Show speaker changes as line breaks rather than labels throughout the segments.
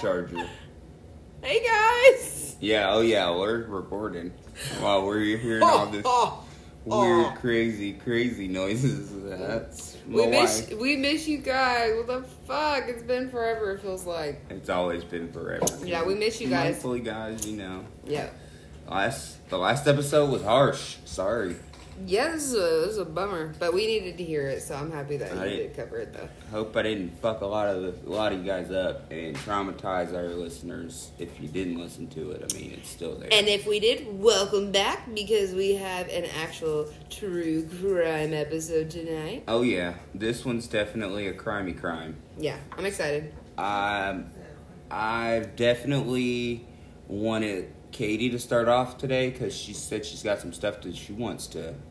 charger.
Hey guys.
Yeah, oh yeah, we're recording while we're hearing all this
oh, oh, oh,
weird,
oh.
crazy, crazy noises. That's
We miss
wife.
we miss you guys. What the fuck? It's been forever. It feels like.
It's always been forever.
Yeah, we miss you guys.
Mindfully, guys, you know.
Yeah.
Last the last episode was harsh. Sorry.
Yeah, this is a this is a bummer, but we needed to hear it, so I'm happy that you did cover it though.
Hope I didn't fuck a lot of the, a lot of you guys up and traumatize our listeners. If you didn't listen to it, I mean, it's still there.
And if we did, welcome back because we have an actual true crime episode tonight.
oh yeah, this one's definitely a crimey crime.
Yeah, I'm excited.
Um, I've definitely wanted Katie to start off today because she said she's got some stuff that she wants to, sh- sh-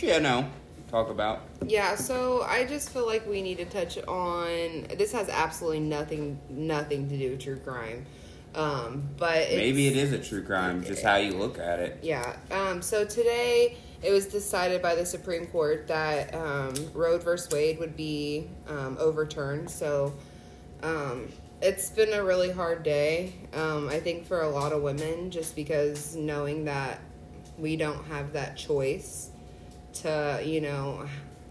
you know, talk about.
Yeah, so I just feel like we need to touch on this has absolutely nothing nothing to do with true crime. Um, but
Maybe it is a true crime, just how you look at it.
Yeah. Um, so today it was decided by the Supreme Court that um, Roe versus Wade would be um, overturned. So um, it's been a really hard day, um, I think, for a lot of women, just because knowing that we don't have that choice to, you know,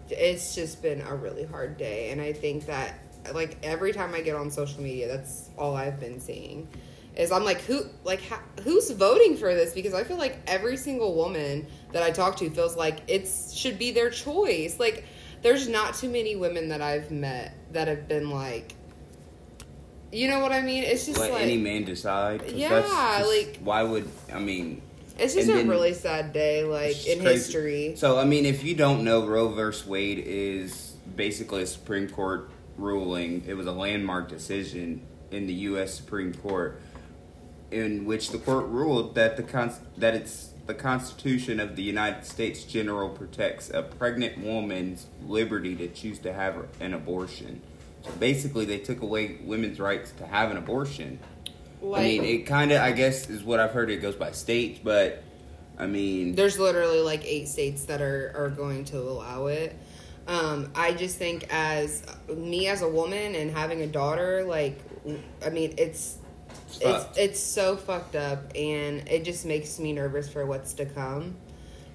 it's just been a really hard day. And I think that, like, every time I get on social media, that's all I've been seeing is I'm like, who, like, ha- who's voting for this? Because I feel like every single woman that I talk to feels like it's should be their choice. Like, there's not too many women that I've met that have been like, you know what I mean? It's just
Let
like,
any man decide.
Yeah, like-
why would I mean?
It's just
and
a
then-
really sad day, like in
crazy.
history.
So I mean, if you don't know, Roe versus Wade is basically a Supreme Court ruling. It was a landmark decision in the U.S. Supreme Court, in which the court ruled that the cons- that it's the Constitution of the United States general protects a pregnant woman's liberty to choose to have an abortion. So basically, they took away women's rights to have an abortion.
Like,
I mean, it kind of, I guess, is what I've heard. It goes by states, but I mean,
there's literally like eight states that are are going to allow it. Um, I just think as me as a woman and having a daughter, like, I mean, it's it's it's so fucked up, and it just makes me nervous for what's to come.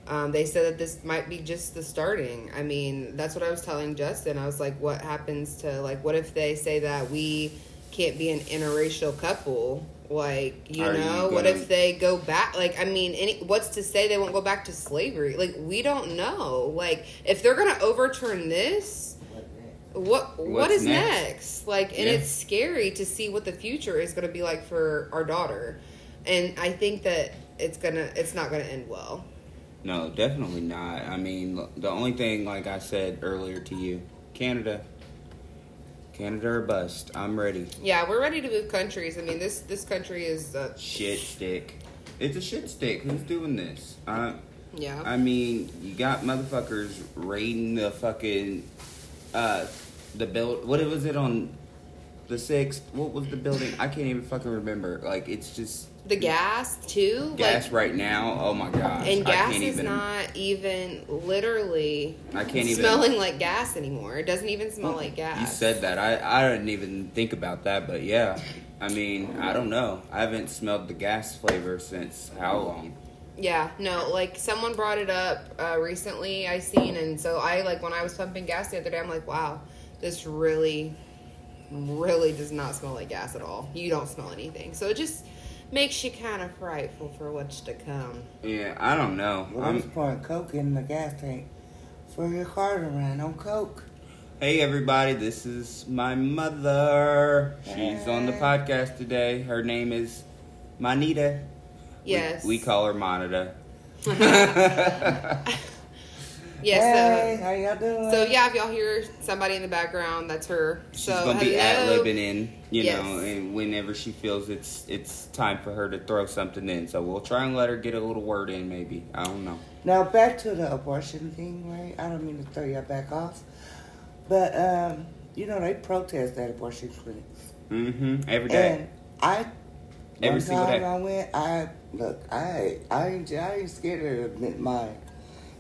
Um, they said that this might be just the starting. I mean, that's what I was telling Justin. I was like, what happens to like, what if they say that we can't be an interracial couple? Like, you
Are you
know, what if they go back? Like, I mean, any what's to say they won't go back to slavery? Like, we don't know. Like, if they're gonna overturn this, what what
What's
next?
next?
Like, and
Yeah.
it's scary to see what the future is going to be like for our daughter. And I think that it's gonna it's not gonna end well.
No, definitely not. I mean, the only thing, like I said earlier to you, Canada. Canada or bust. I'm ready.
Yeah, we're ready to move countries. I mean, this this country is uh,
Shit stick. It's a shit stick. Who's doing this? Uh,
yeah.
I mean, you got motherfuckers raiding the fucking, uh, the build. What was it on the sixth? What was the building? I can't even fucking remember. Like, it's just
the gas too.
gas
like,
right now. Oh my gosh.
and gas is
even,
not even literally
I can't even.
smelling like gas anymore. It doesn't even smell like gas.
You said that. I, I didn't even think about that, but yeah. I mean, I don't know. I haven't smelled the gas flavor since how long?
Yeah, no, like someone brought it up uh, recently. I seen, and so I like when I was pumping gas the other day. I'm like, wow, this really, really does not smell like gas at all. You don't smell anything, so it just makes you kind of frightful for what's to come.
Yeah, I don't know.
Well, I'm
I'm,
just pouring Coke in the gas tank for your car to run on Coke.
hey, everybody, this is my mother. She's on the podcast today. Her name is Manita.
Yes.
We, call her Monita.
Yes.
hey, uh, how y'all doing?
so, so yeah, if y'all hear somebody in the background, that's her.
She's
so
gonna be ad
hello.
libbing in, you
Yes.
know, and whenever she feels it's it's time for her to throw something in. So we'll try and let her get a little word in, maybe. I don't know.
Now back to the abortion thing, right? I don't mean to throw y'all back off, but um, you know they protest at abortion clinics,
Mm-hmm. Every day.
and I
Every
one
single
time
day.
I went, I look, I I ain't I ain't scared to admit mine,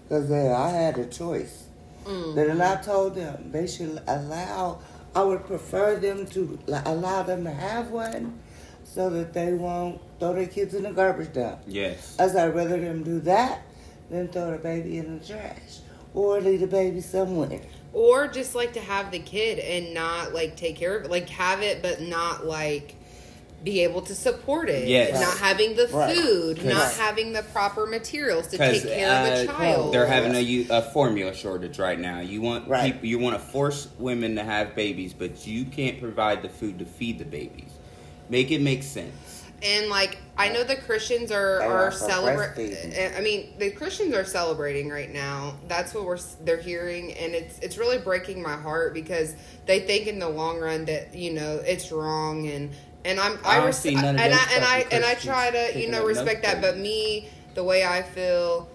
cause uh, I had a choice. Then I told them they should allow. I would prefer them to allow them to have one, so that they won't throw their kids in the garbage dump.
Yes.
As I'd rather them do that than throw the baby in the trash or leave the baby somewhere.
or just like to have the kid and not like take care of it like have it but not like be able to support it
Yes.
not having the
Right.
food not having the proper materials to take care of a
uh,
child
They're having a, a, formula shortage right now. You want
Right.
people, you want to force women to have babies, but you can't provide the food to feed the babies. Make it make sense.
and like i know the christians are
They
are
are
celebrating i mean the christians are celebrating right now that's what we're they're hearing and it's it's really breaking my heart because they think in the long run that you know it's wrong and and i'm
I
i, res-
see none of
and i and i and i try to you know respect that but me the way i feel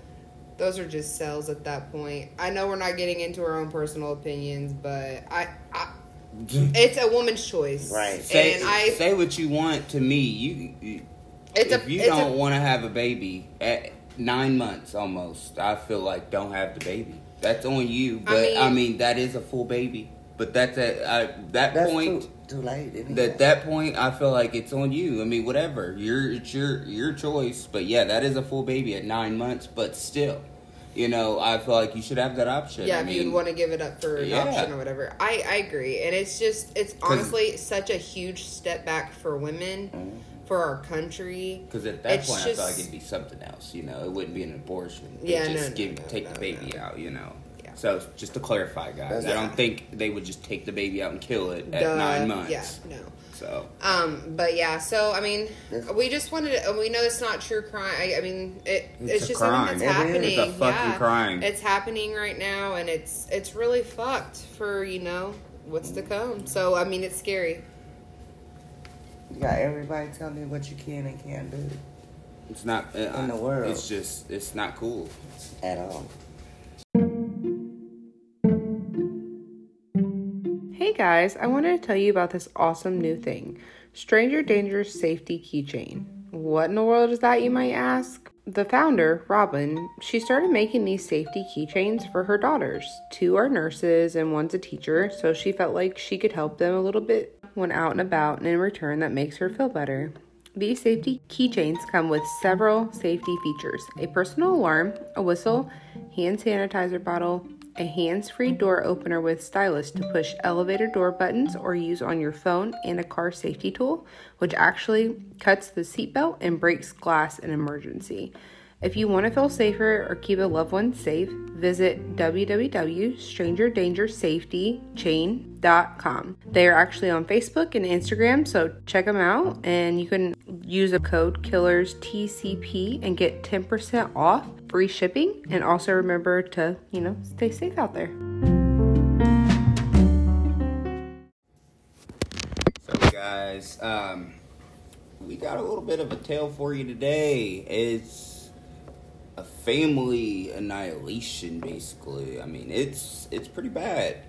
those are just cells at that point i know we're not getting into our own personal opinions but i, I it's a woman's choice
Right.
Say,
and i
say what you want to me. You, you
it's
if
a
you
it's
don't want to have a baby at nine months almost, I feel like don't have the baby. That's on you. But I mean,
mean-
that is a full baby. But that's at uh, that
That's
point.
too, too late. Anyway.
At that point, I feel like it's on you. I mean, whatever. Your it's your your choice. But yeah, that is a full baby at nine months. But still, you know, I feel like you should have that option.
Yeah,
I
if
mean,
you want to give it up for
Yeah.
adoption or whatever. I, I agree. And it's just, it's honestly such a huge step back for women,
Mm-hmm.
for our country.
Because at that
It's
point, I feel like it'd be something else. You know, it wouldn't be an abortion. They'd
Yeah, no,
just
no,
give,
no,
take
no,
the baby
no.
out. You know.
Yeah.
So just to clarify, guys,
That's-
I don't think they would just take the baby out and kill it at
Duh.
nine months.
Yeah, no.
So
Um, but yeah, so I mean,
Yes.
we just wanted. To, we know it's not true crime. I, I mean, it,
It's
it's,
a
just
crime.
something
It
that's
is.
It's a fucking
yeah,
crime.
It's happening right now, and it's it's really fucked for you know what's to come. So I mean, it's scary.
You got everybody tell me what you can and can't do
it's not uh,
In the world.
It's just it's not cool.
at all.
Hey guys, I wanted to tell you about this awesome new thing Stranger Danger Safety Keychain. What in the world is that, you might ask? The founder, Robin, she started making these safety keychains for her daughters. Two are nurses and one's a teacher, so she felt like she could help them a little bit when out and about, and in return, that makes her feel better. These safety keychains come with several safety features a personal alarm, a whistle, hand sanitizer bottle, a hands free door opener with stylus to push elevator door buttons or use on your phone, and a car safety tool, which actually cuts the seatbelt and breaks glass in emergency. If you want to feel safer or keep a loved one safe, visit www.strangerdangersafetychain.com. They are actually on Facebook and Instagram, so check them out and you can use a code KILLERSTCP and get 10% off free shipping and also remember to, you know, stay safe out there.
So, guys, um, we got a little bit of a tale for you today. It's a family annihilation, basically. I mean, it's it's pretty bad.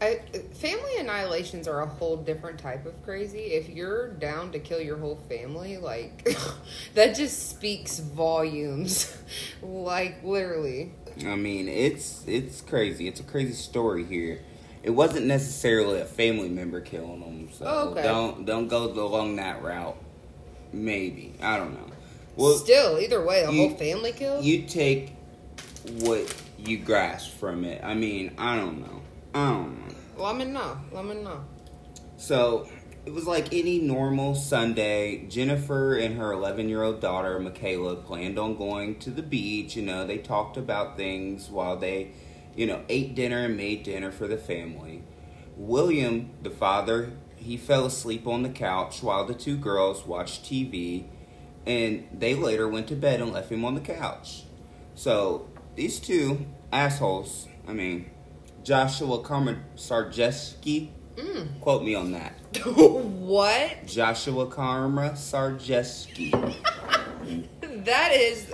I, family annihilations are a whole different type of crazy. If you're down to kill your whole family, like that just speaks volumes. like literally.
I mean, it's it's crazy. It's a crazy story here. It wasn't necessarily a family member killing them, so
Oh, okay.
don't don't go along that route. Maybe I don't know. Well,
Still, either way, the
you-
whole family killed.
you take what you grasp from it. I mean, I don't know. I.
Let me know. Let me know.
So it was like any normal Sunday. Jennifer and her 11 year old daughter, Michaela, planned on going to the beach. You know, they talked about things while they, you know, ate dinner and made dinner for the family. William, the father, he fell asleep on the couch while the two girls watched TV, and they later went to bed and left him on the couch. So these two assholes, I mean, Joshua Karma Sarjeski, mm. quote me on that.
what?
Joshua Komisarjevsky.
That is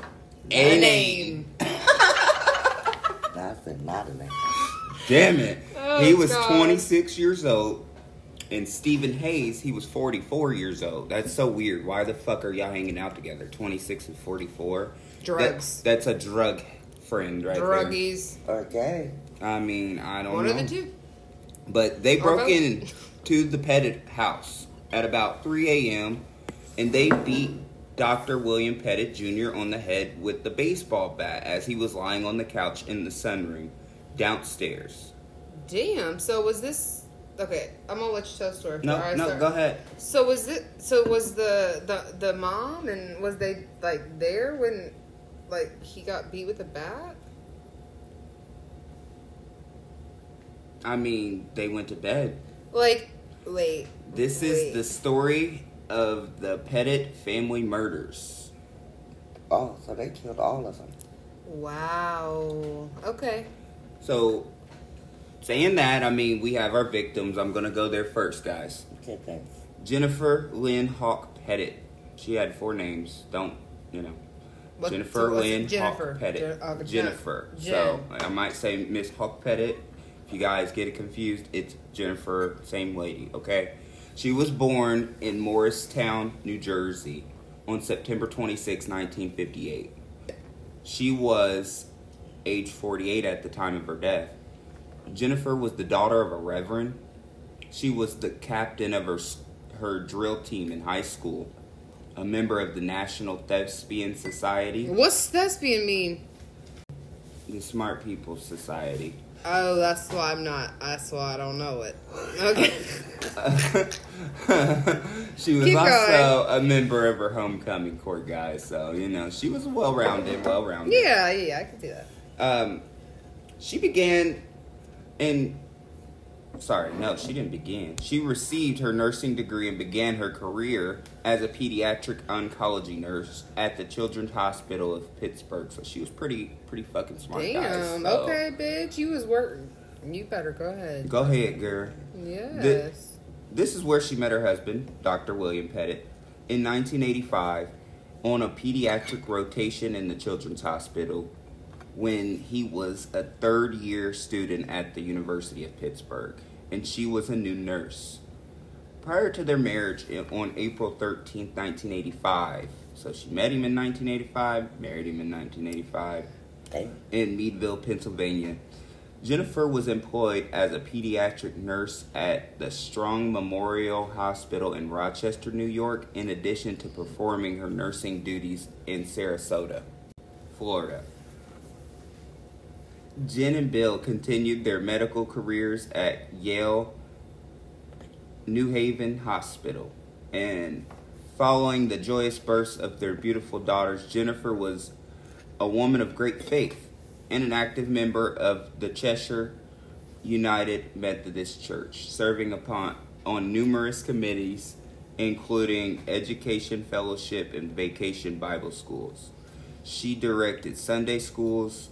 A
a name.
That's a not a name.
Damn it.
Oh,
he was
God.
26 years old. And Steven Hayes, he was 44 years old. That's so weird. Why the fuck are y'all hanging out together? 26 and 44?
Drugs.
That, that's a drug friend right there.
druggies,
Okay.
I mean, I don't
one
know.
of the two.
But they
Or
broke
both.
in to the Petit house at about 3 a.m. and they beat Dr. William Petit Jr. on the head with the baseball bat as he was lying on the couch in the sunroom downstairs.
Damn. So was this okay? I'm gonna let you tell the story.
No,
I
no,
start.
go ahead.
So was it? So was the the the mom and was they like there when like he got beat with a bat?
I mean, they went to bed.
Like, wait.
This
wait.
is the story of the Petit family murders.
Oh, so they killed all of them.
Wow. Okay.
So, saying that, I mean, we have our victims. I'm going to go there first, guys.
Okay, thanks.
Jennifer Lynn Hawke Petit. She had four names. Don't, you know.
What-
Jennifer
so
Lynn
Jennifer.
Hawke Petit.
Jen- uh,
Jennifer.
Jen.
So, I might say Miss Hawke Petit. You guys get it confused, it's Jennifer, same lady, okay? She was born in Morristown, New Jersey on September 26, 1958. She was age 48 at the time of her death. Jennifer was the daughter of a reverend. She was the captain of her her drill team in high school, a member of the National Thespian Society,
What's thespian mean?
the Smart People Society.
Oh, that's why I'm not. That's why I don't know it. Okay.
she was
Keep
also a member of her homecoming court, guys. So you know she was well rounded, well rounded.
yeah, yeah, I can see that.
Um, she began and Sorry, no, she didn't begin. She received her nursing degree and began her career as a pediatric oncology nurse at the Children's Hospital of Pittsburgh. So she was pretty, pretty fucking smart, guys.
Damn.
So-
Okay, bitch. You was working. You better go ahead.
Go ahead, girl.
Yes.
This is where she met her husband, Dr. William Petit, in 1985 on a pediatric rotation in the Children's Hospital when he was a third year student at the University of Pittsburgh, and she was a new nurse. Prior to their marriage on April 13th, 1985, so she met him in 1985, married him in 1985
They,
in Meadville, Pennsylvania. Jennifer was employed as a pediatric nurse at the Strong Memorial Hospital in Rochester, New York, in addition to performing her nursing duties in Sarasota, Florida. Jen and Bill continued their medical careers at Yale New Haven Hospital. And following the joyous births of their beautiful daughters, Jennifer was a woman of great faith and an active member of the Cheshire United Methodist Church, serving upon on numerous committees including education fellowship and vacation Bible schools. She directed Sunday schools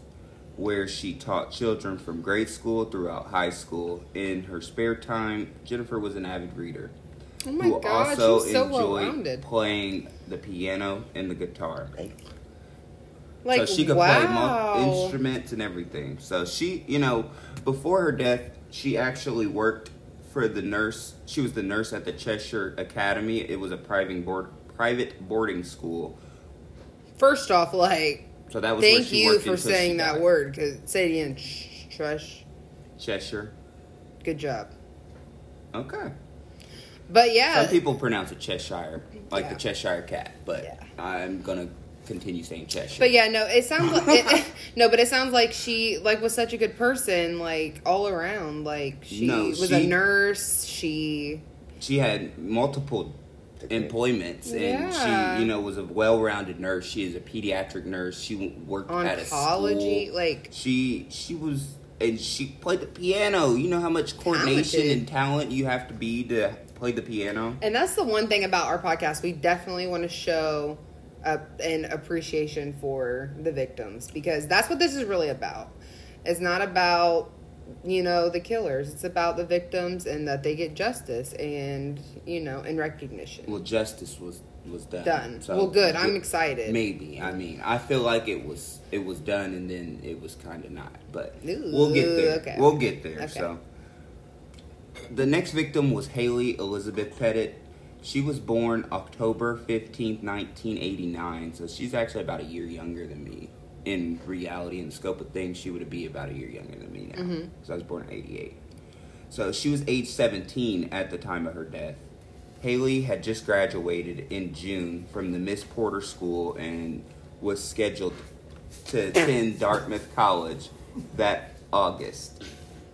where she taught children from grade school throughout high school. In her spare time, Jennifer was an avid reader
Oh my
who
god,
also
she's so well
enjoyed
rounded.
playing the piano and the guitar.
Like
so she could
wow.
play mul- instruments and everything. So she, you know, before her death, she actually worked for the nurse. She was the nurse at the Cheshire Academy. It was a private board, private boarding school.
First off, like
So that was
thank you for saying that word. Cause say it again. Sh-
Cheshire.
Good job.
Okay.
But yeah,
Some people pronounce it Cheshire, like
Yeah.
the Cheshire cat, but
Yeah.
I'm gonna continue saying Cheshire.
But yeah, no, it sounds like it, no, but it sounds like she like was such a good person, like all around. Like she
No,
was
she-
a nurse. She
she had multiple employments and she you know was a well-rounded nurse she is a pediatric nurse she w- worked at a
oncology,
school.
like
she she was and she played the piano you know how much coordination
Talented.
and talent you have to be to play the piano
And that's the one thing about our podcast. We definitely want to show a, an appreciation for the victims because that's what this is really about. It's not about, you know, the killers. It's about the victims and that they get justice and, you know, and recognition.
well justice was was done
Done.
So,
well, good. I'm excited.
maybe i mean i feel like it was it was done and then it was kind of not but
Ooh,
we'll get there
okay.
we'll get there
Okay.
so the next victim was hayley elizabeth petit she was born october 15th 1989 so she's actually about a year younger than me in reality and scope of things, she would be about a year younger than me now. Mm-hmm. Because I was born in '88. So she was age 17 at the time of her death. Hayley had just graduated in June from the Miss Porter School and was scheduled to attend Dartmouth College that August.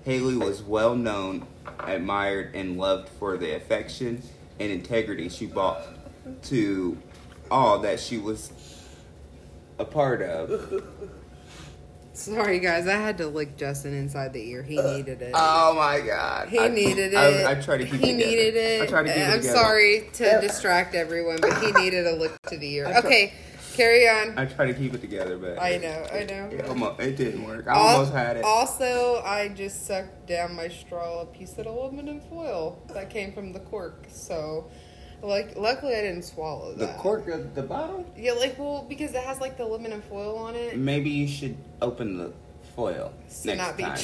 Hayley was well known, admired, and loved for the affection and integrity she brought to all that she was a part of.
Sorry, guys. I had to lick Justin inside the ear. He uh, needed it.
Oh my god.
He
I-
needed it.
I, I try to keep
He
it
needed it.
I try to keep it uh,
I'm
together.
sorry to distract everyone, but he needed a lick to the ear. Okay, carry on.
I try to keep it together, but
I know, I know.
It, almost, it didn't work. I
Al-
almost had it.
Also, I just sucked down my straw a piece of aluminum foil that came from the cork. So, like, luckily I didn't swallow
the cork of the bottle?
Yeah, like, well, because it has like the aluminum foil on it.
Maybe you should open the foil
So
next
not be.
time.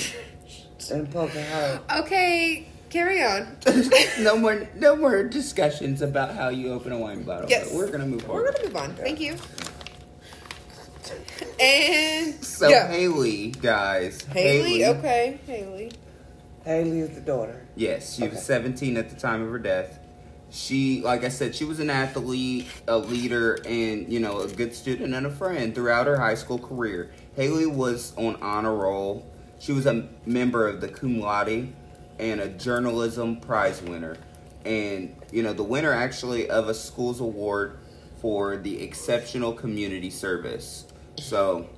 And poke her out.
okay, carry on.
no more, no more discussions about how you open a wine bottle.
Yes.
But we're gonna move
on.
We're
gonna move on. Thank you. And
So
yeah.
Hayley, guys.
Hayley, okay, Hayley.
Hayley is the daughter.
Yes, she was 17 at the time of her death. She, like I said, she was an athlete, a leader, and you know, a good student and a friend throughout her high school career. Hayley was on honor roll. She was a member of the cum laude and a journalism prize winner, and you know, the winner actually of a school's award for the exceptional community service. So,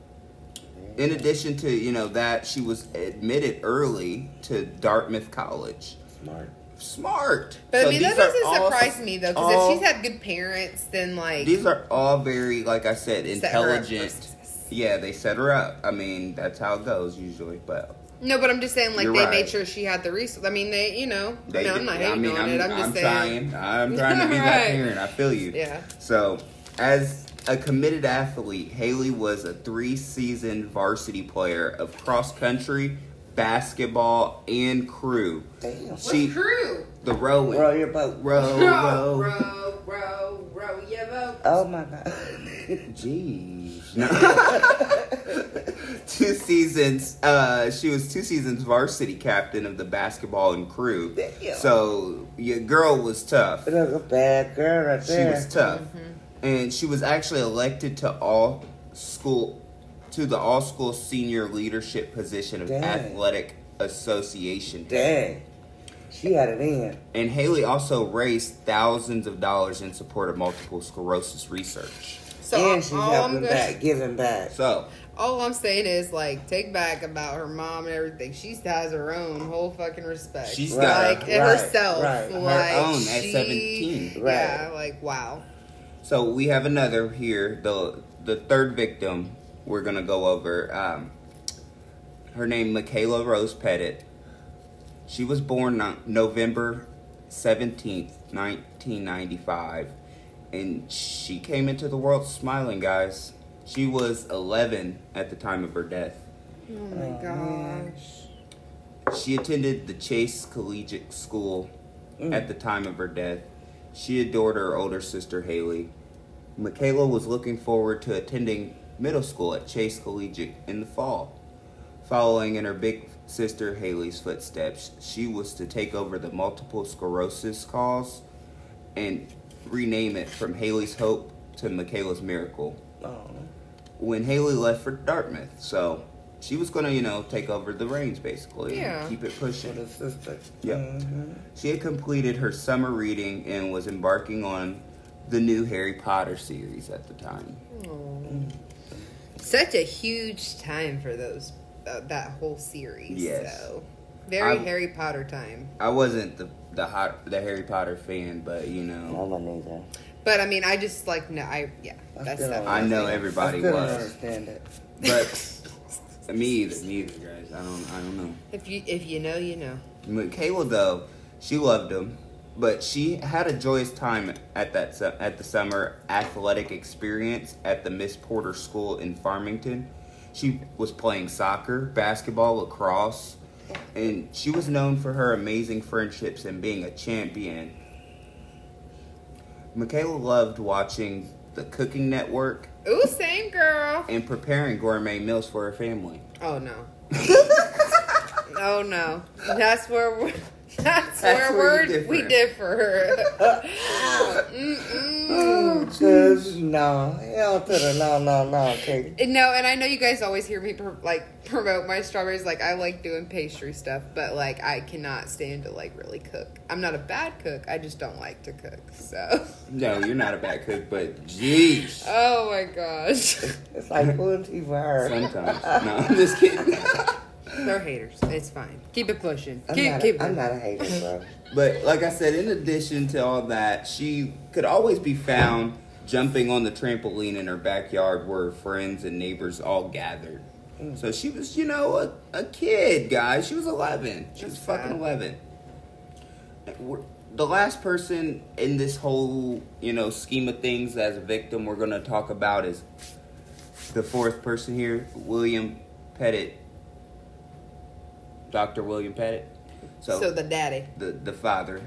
in addition to you know that, she was admitted early to Dartmouth College
Smart.
Smart.
But
So
I mean, that doesn't
all-
surprise me though, because if she's had good parents, then like
These are all very, like I said,
set her up for
intelligent. Yeah, they set her up. I mean, that's how it goes usually. But
No, but I'm just saying, like
You're
they
right.
made sure she had the resource. I mean, they, you know,
they,
I'm not hating
I mean,
on it. I'm just
I'm
saying,
trying. I'm trying to be that parent. I feel you.
yeah.
So, as a committed athlete, Hayley was a three-season varsity player of cross country, basketball, and crew.
Damn.
She,
crew?
the rowing,
Row your boat.
row,
row,
row.
row, row, row, yeah, vote.
Oh my god.
Jeez. No. two seasons. Uh, she was two seasons varsity captain of the basketball and crew.
Damn.
So your girl was tough.
That's a bad girl right there.
She was tough, and she was actually elected to all school to the all school senior leadership position of
Dang.
athletic association.
Dang. She had it in.
And Hayley also raised thousands of dollars in support of multiple sclerosis research.
So
and she's
all I'm
helping
gonna,
back, giving back.
So
all I'm saying is like take back about her mom and everything. She has her own whole fucking respect.
She's
Right,
got
like and
right,
herself,
right. Her
like
own at
she-
17.
Yeah, like wow.
So we have another here. The the third victim we're gonna go over. Um, her name Michaela Rose Petit. She was born no- November seventeenth, nineteen ninety five, and she came into the world smiling. Guys, she was eleven at the time of her death.
Oh my
Oh,
gosh.
She attended the Chase Collegiate School at the time of her death. She adored her older sister Hayley. Michaela was looking forward to attending middle school at Chase Collegiate in the fall. Following in her big sister Hayley's footsteps, she was to take over the multiple sclerosis cause and rename it from Hayley's Hope to Michaela's Miracle
Oh.
when Hayley left for Dartmouth. So she was going to, you know, take over the reins basically
Yeah.
and keep it pushing. Yep.
Mhm.
She had completed her summer reading and was embarking on the new Harry Potter series at the time.
Such a huge time for those uh, that whole series.
Yes.
So very
I-
Harry Potter time.
I wasn't the the hot the Harry Potter fan, but you know,
I wasn't either.
But I mean, I just like no, I yeah,
I
that's stuff.
I know
understand.
everybody
I still
was.
don't understand it.
but me either, me either, guys. I don't I don't know.
If you if you know, you know.
Michaela though, she loved him, but she had a joyous time at that su- at the summer athletic experience at the Miss Porter School in Farmington. She was playing soccer, basketball, lacrosse, and she was known for her amazing friendships and being a champion. Michaela loved watching the Cooking Network
Ooh, same girl.
and preparing gourmet meals for her family.
Oh no. oh no. That's where we're. That's,
That's
where,
where
we're, we differ.
Cause oh, no, hell to the no, no, no, Katie.
No, and I know you guys always hear me pr- like promote my strawberries. Like I like doing pastry stuff, but like I cannot stand to like really cook. I'm not a bad cook. I just don't like to cook. So,
No, you're not a bad cook, but jeez.
oh my gosh,
It's like pulling teeth for her.
Sometimes. No, I'm just kidding.
They're haters. It's fine. Keep it pushing.
I'm,
Keep
not
keep
a, I'm not a hater, bro.
But like I said, in addition to all that, she could always be found jumping on the trampoline in her backyard where her friends and neighbors all gathered. Mm. So she was, you know, a, a kid, guys. She was 11. She was fucking
sad.
11. We're- The last person in this whole, you know, scheme of things as a victim we're going to talk about is the fourth person here, William Petit. Dr. William Petit.
So, the daddy.
the the father,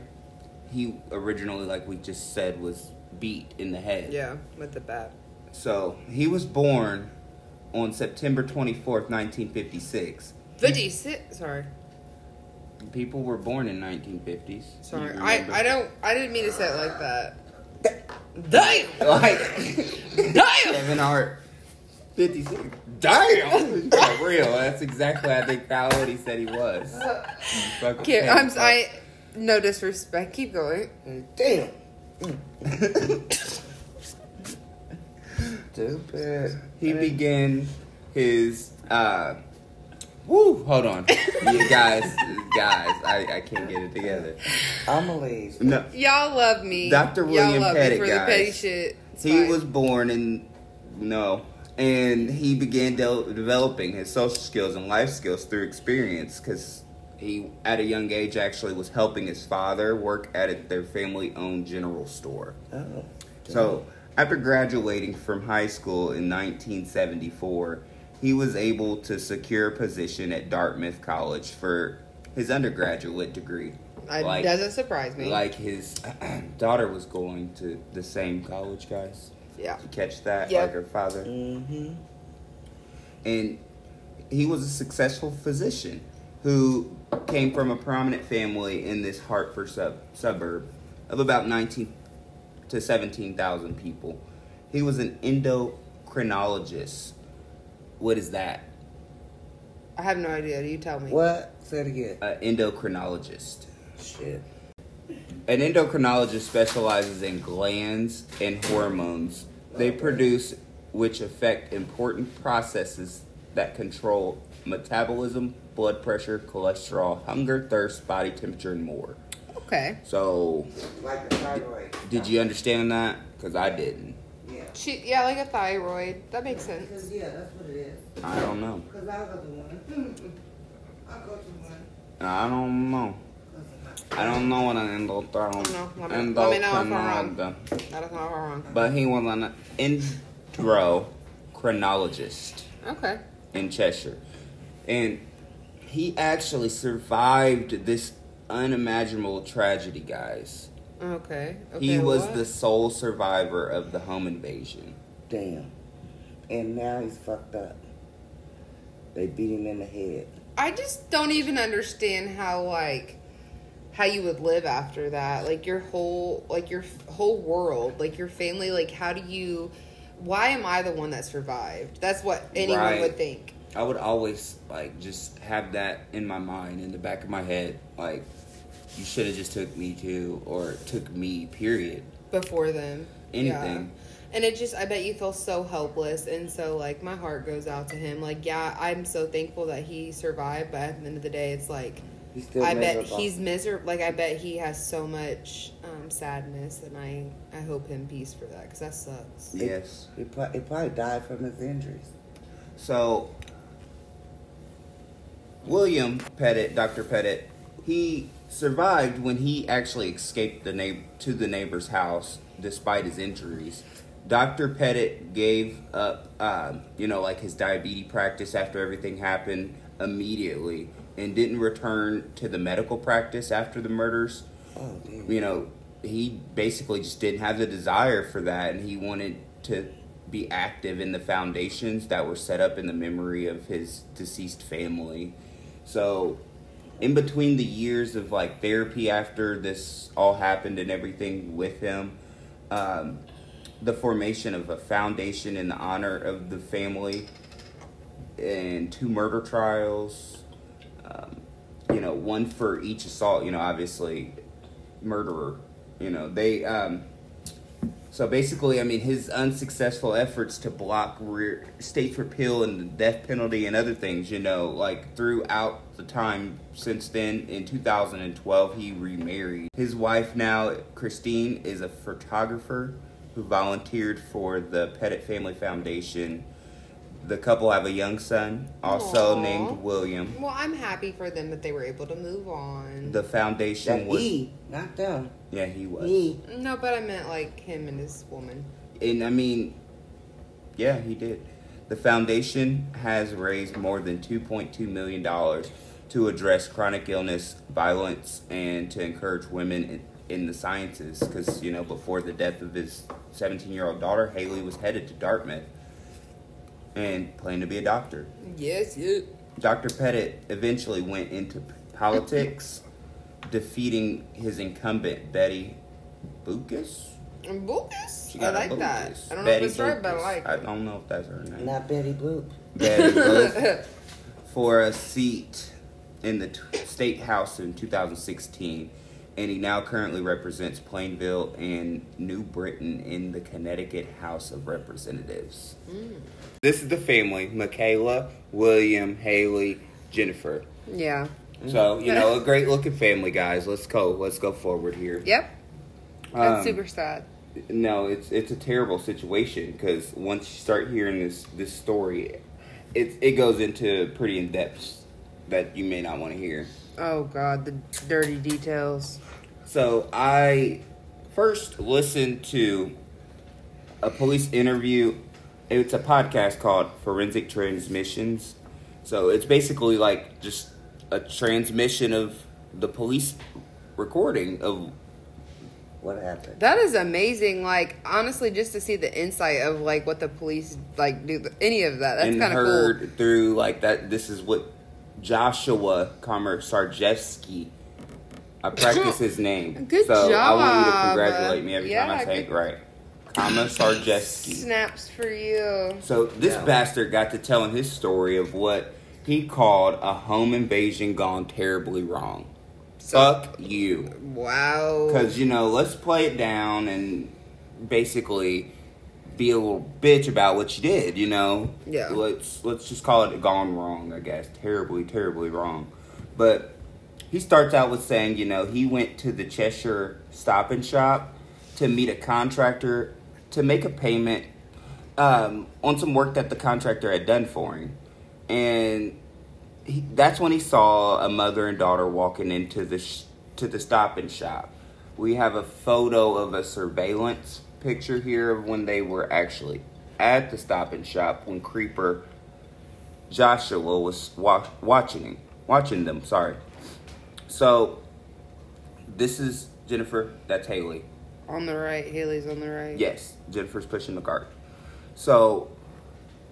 he originally, like we just said, was beat in the head.
Yeah, with the bat.
So he was born on September twenty fourth, nineteen fifty six.
Fifty six. Sorry,
People were born in nineteen fifties.
sorry. I I don't. I didn't mean to say it like that. Damn.
like
Damn.
Kevin Hart. 56. Damn! For real. That's exactly I think how old he said he was. You fucking can't
I'm.
fuck.
I. No disrespect. Keep going.
Damn. Stupid.
he began his uh woo hold on you guys guys I, I can't get it together
I'm gonna leave.
no
Y'all love me.
Dr.
Y'all
William
love
Petit,
me for
guys.
the petty shit. It's
he
fine.
was born in no and he began de- developing his social skills and life skills through experience because he at a young age actually was helping his father work at their family owned general store
Oh.
So, after graduating from high school in 1974, he was able to secure a position at Dartmouth College for his undergraduate degree.
It
like,
doesn't surprise me.
like his daughter was going to the same college, guys.
Yeah.
You catch that?
Yep.
Like her father.
Mm-hmm.
And he was a successful physician who came from a prominent family in this Hartford sub- suburb of about 19 to 17,000 people. He was an endocrinologist. What is that?
I have no idea. Do you tell me.
What? Say it again.
An endocrinologist.
Shit.
An endocrinologist specializes in glands and hormones. They produce which affect important processes that control metabolism, blood pressure, cholesterol, hunger, thirst, body temperature, and more.
Okay.
So,
Like the thyroid.
did you understand that? Because I didn't.
Yeah.
She, yeah, like a thyroid. That makes sense.
Because, yeah, that's what it is.
I don't know.
Because I'll go to one. I'll go to one.
I don't know. I don't know what an endocrinologist.
No, let me- let me know if I'm wrong.
endocrinologist-
That is not wrong.
But he was an endocrinologist.
Okay.
in Cheshire. And he actually survived this unimaginable tragedy, guys.
Okay. okay
he was
what?
the sole survivor of the home invasion.
Damn. And now he's fucked up. They beat him in the head.
I just don't even understand how like how you would live after that. Like your whole like your whole world, like your family. Like how do you? Why am I the one that survived? That's what anyone
Right.
would think.
I would always like just have that in my mind, in the back of my head, like you should have just took me to, or took me. Period.
before them.
Anything.
Yeah. And it just, I bet you feel so helpless. And so, like, my heart goes out to him. Like, yeah, I'm so thankful that he survived. But at the end of the day, it's like,
He's still
I bet he's miserable. Like, I bet he has so much um, sadness. And I, I hope him peace for that because that sucks.
Yes.
He, pro- he probably died from his injuries.
So, William Petit, Dr. Petit, he survived when he actually escaped the neigh- to the neighbor's house despite his injuries. Dr. Petit gave up, um, you know, like his diabetes practice after everything happened immediately and didn't return to the medical practice after the murders
Oh,
you know, he basically just didn't have the desire for that, and he wanted to be active in the foundations that were set up in the memory of his deceased family. So, in between the years of like therapy after this all happened and everything with him, um, the formation of a foundation in the honor of the family and two murder trials, um, you know, one for each assault, you know, obviously murderer, you know, they, um, so basically, I mean, his unsuccessful efforts to block states repeal and the death penalty and other things, you know, like throughout the time since then, in 2012, he remarried. His wife now, Christine, is a photographer who volunteered for the Petit Family Foundation. The couple have a young son, also
Aw.
named William.
Well, I'm happy for them that they were able to move on.
The foundation
That
was,
E, not them.
yeah, he was.
No, but I meant like him and his woman.
And I mean, yeah, he did. The foundation has raised more than $2.2 million to address chronic illness, violence, and to encourage women in, in the sciences. Because, you know, before the death of his 17 year old daughter, Hayley was headed to Dartmouth and planned to be a doctor.
Yes, yeah.
Dr. Petit eventually went into politics, defeating his incumbent, Betty
Boukus.
Boukus?
I
got a
like that. I don't
Betty
know if it's right, but I
Boukus.
like
I don't know if that's her name.
Not Betty Boop.
Betty Boukus for a seat in the t- state house in 2016, and he now currently represents Plainville and New Britain in the Connecticut House of Representatives. Mm. This is the family: Michaela, William, Hayley, Jennifer.
Yeah.
So you know, a great looking family, guys. Let's go. Let's go forward here.
Yep. That's
Um,
super sad.
No, it's it's a terrible situation because once you start hearing this this story, it it goes into pretty in depth that you may not want to hear.
Oh God, the dirty details.
So I first listened to a police interview. It's a podcast called Forensic Transmissions. So it's basically like just a transmission of the police recording of
What happened?
That is amazing. Like honestly, just to see the insight of like what the police like do, any of that. That's kind of
heard
cool.
through like that. This is what Joshua Komisarjevsky. I practice his name.
Good
so I want you to congratulate me every time I
Yeah,
say it right. Komisarjevsky.
Snaps for you.
So this
Yeah.
bastard got to telling his story of what he called a home invasion gone terribly wrong.
So-
Fuck you.
Wow.
Because, you know, let's play it down and basically be a little bitch about what you did, you know?
Yeah.
Let's let's just call it gone wrong, I guess. Terribly, terribly wrong. But he starts out with saying, you know, he went to the Cheshire Stop and Shop to meet a contractor to make a payment um, on some work that the contractor had done for him. And he, that's when he saw a mother and daughter walking into the sh- to the stop and shop. We have a photo of a surveillance picture here of when they were actually at the stop and shop when Creeper Joshua was wa- watching him, watching them. Sorry. So this is Jennifer. That's Hayley.
On the right, Hayley's on the right.
Yes, Jennifer's pushing the cart. So,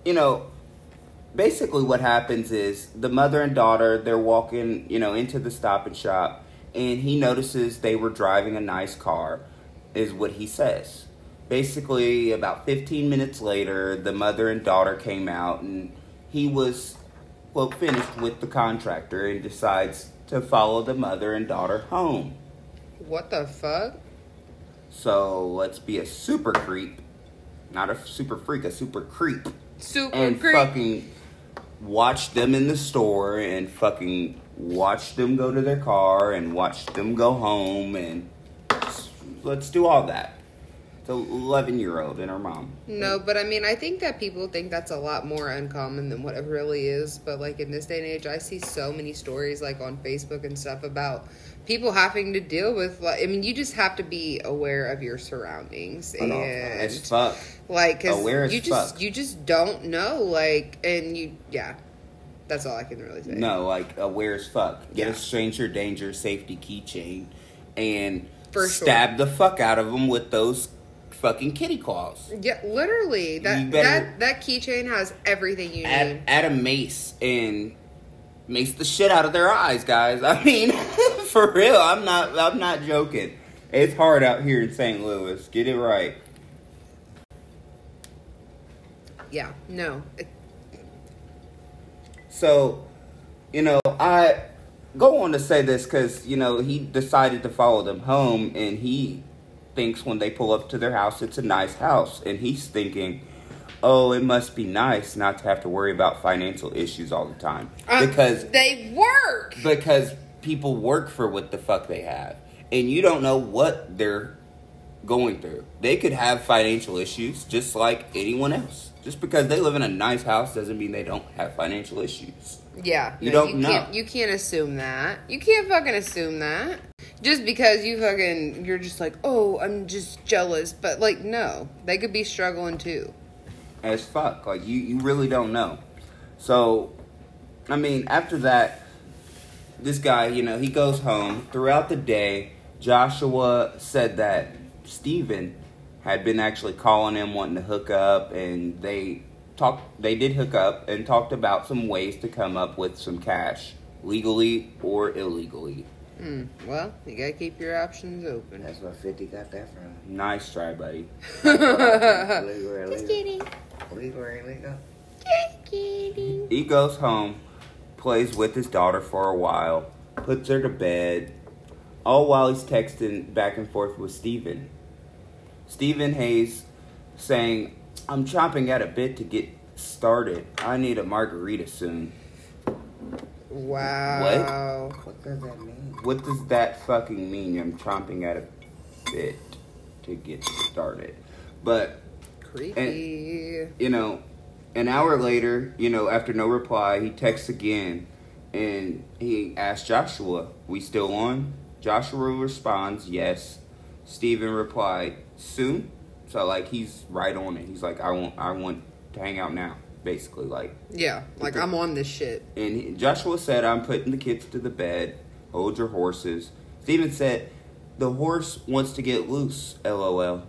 you know, basically what happens is the mother and daughter they're walking, you know, into the stop and shop, and he notices they were driving a nice car, is what he says. Basically, about 15 minutes later, the mother and daughter came out, and he was, well, finished with the contractor and decides to follow the mother and daughter home.
What the fuck?
So let's be a super creep, not a super freak, a super creep,
Super
and
creep.
fucking watch them in the store and fucking watch them go to their car and watch them go home and let's do all that. It's an 11 year old and her mom.
No, but I mean, I think that people think that's a lot more uncommon than what it really is. But like in this day and age, I see so many stories like on Facebook and stuff about people having to deal with. Like, I mean, you just have to be aware of your surroundings and
As fuck.
like because
Aware
you just
fuck.
you just don't know. Like, and you yeah, that's all I can really say.
No, like aware as fuck. Get
Yeah.
a stranger danger safety keychain and
For sure.
stab the fuck out of them with those fucking kitty claws.
Yeah, literally. That that that keychain has everything you
Add,
need.
add a mace and mace the shit out of their eyes, guys. I mean, for real, I'm not. I'm not joking. It's hard out here in St. Louis. Get it right.
Yeah, no.
So, you know, I go on to say this because, you know, he decided to follow them home and he thinks when they pull up to their house, it's a nice house. And he's thinking, oh, it must be nice not to have to worry about financial issues all the time.
Uh,
because
they work.
because people work for what the fuck they have. And you don't know what they're going through. They could have financial issues just like anyone else. Just because they live in a nice house doesn't mean they don't have financial issues.
Yeah,
You don't
you
know.
Can't, you can't assume that. You can't fucking assume that. Just because you fucking you're just like, oh, I'm just jealous, but like, no, they could be struggling too.
as fuck. Like you, you really don't know. So, I mean, after that, this guy, you know, he goes home. Throughout the day, Joshua said that Steven had been actually calling him, wanting to hook up, and they talked. They did hook up and talked about some ways to come up with some cash, legally or illegally.
Hmm. Well, you gotta keep your options open.
That's where 50 got that from.
Nice try, buddy.
Legal or?
Just kidding.
Legal or illegal?
Just kidding.
He goes home, plays with his daughter for a while, puts her to bed, all while he's texting back and forth with Steven. Stephen Hayes saying, I'm chomping at a bit to get started. I need a margarita soon.
Wow.
What What does that mean?
What does that fucking mean? I'm chomping at a bit to get started. But
Creepy.
you know, an hour later, you know, after no reply, he texts again and he asks Joshua, We still on? Joshua responds, Yes. Steven replied, Soon? So like he's right on it. He's like, I want I want to hang out now. Basically, like
yeah, like I'm on this shit.
and he, Joshua said, I'm putting the kids to the bed. Hold your horses. Steven said, The horse wants to get loose, lol.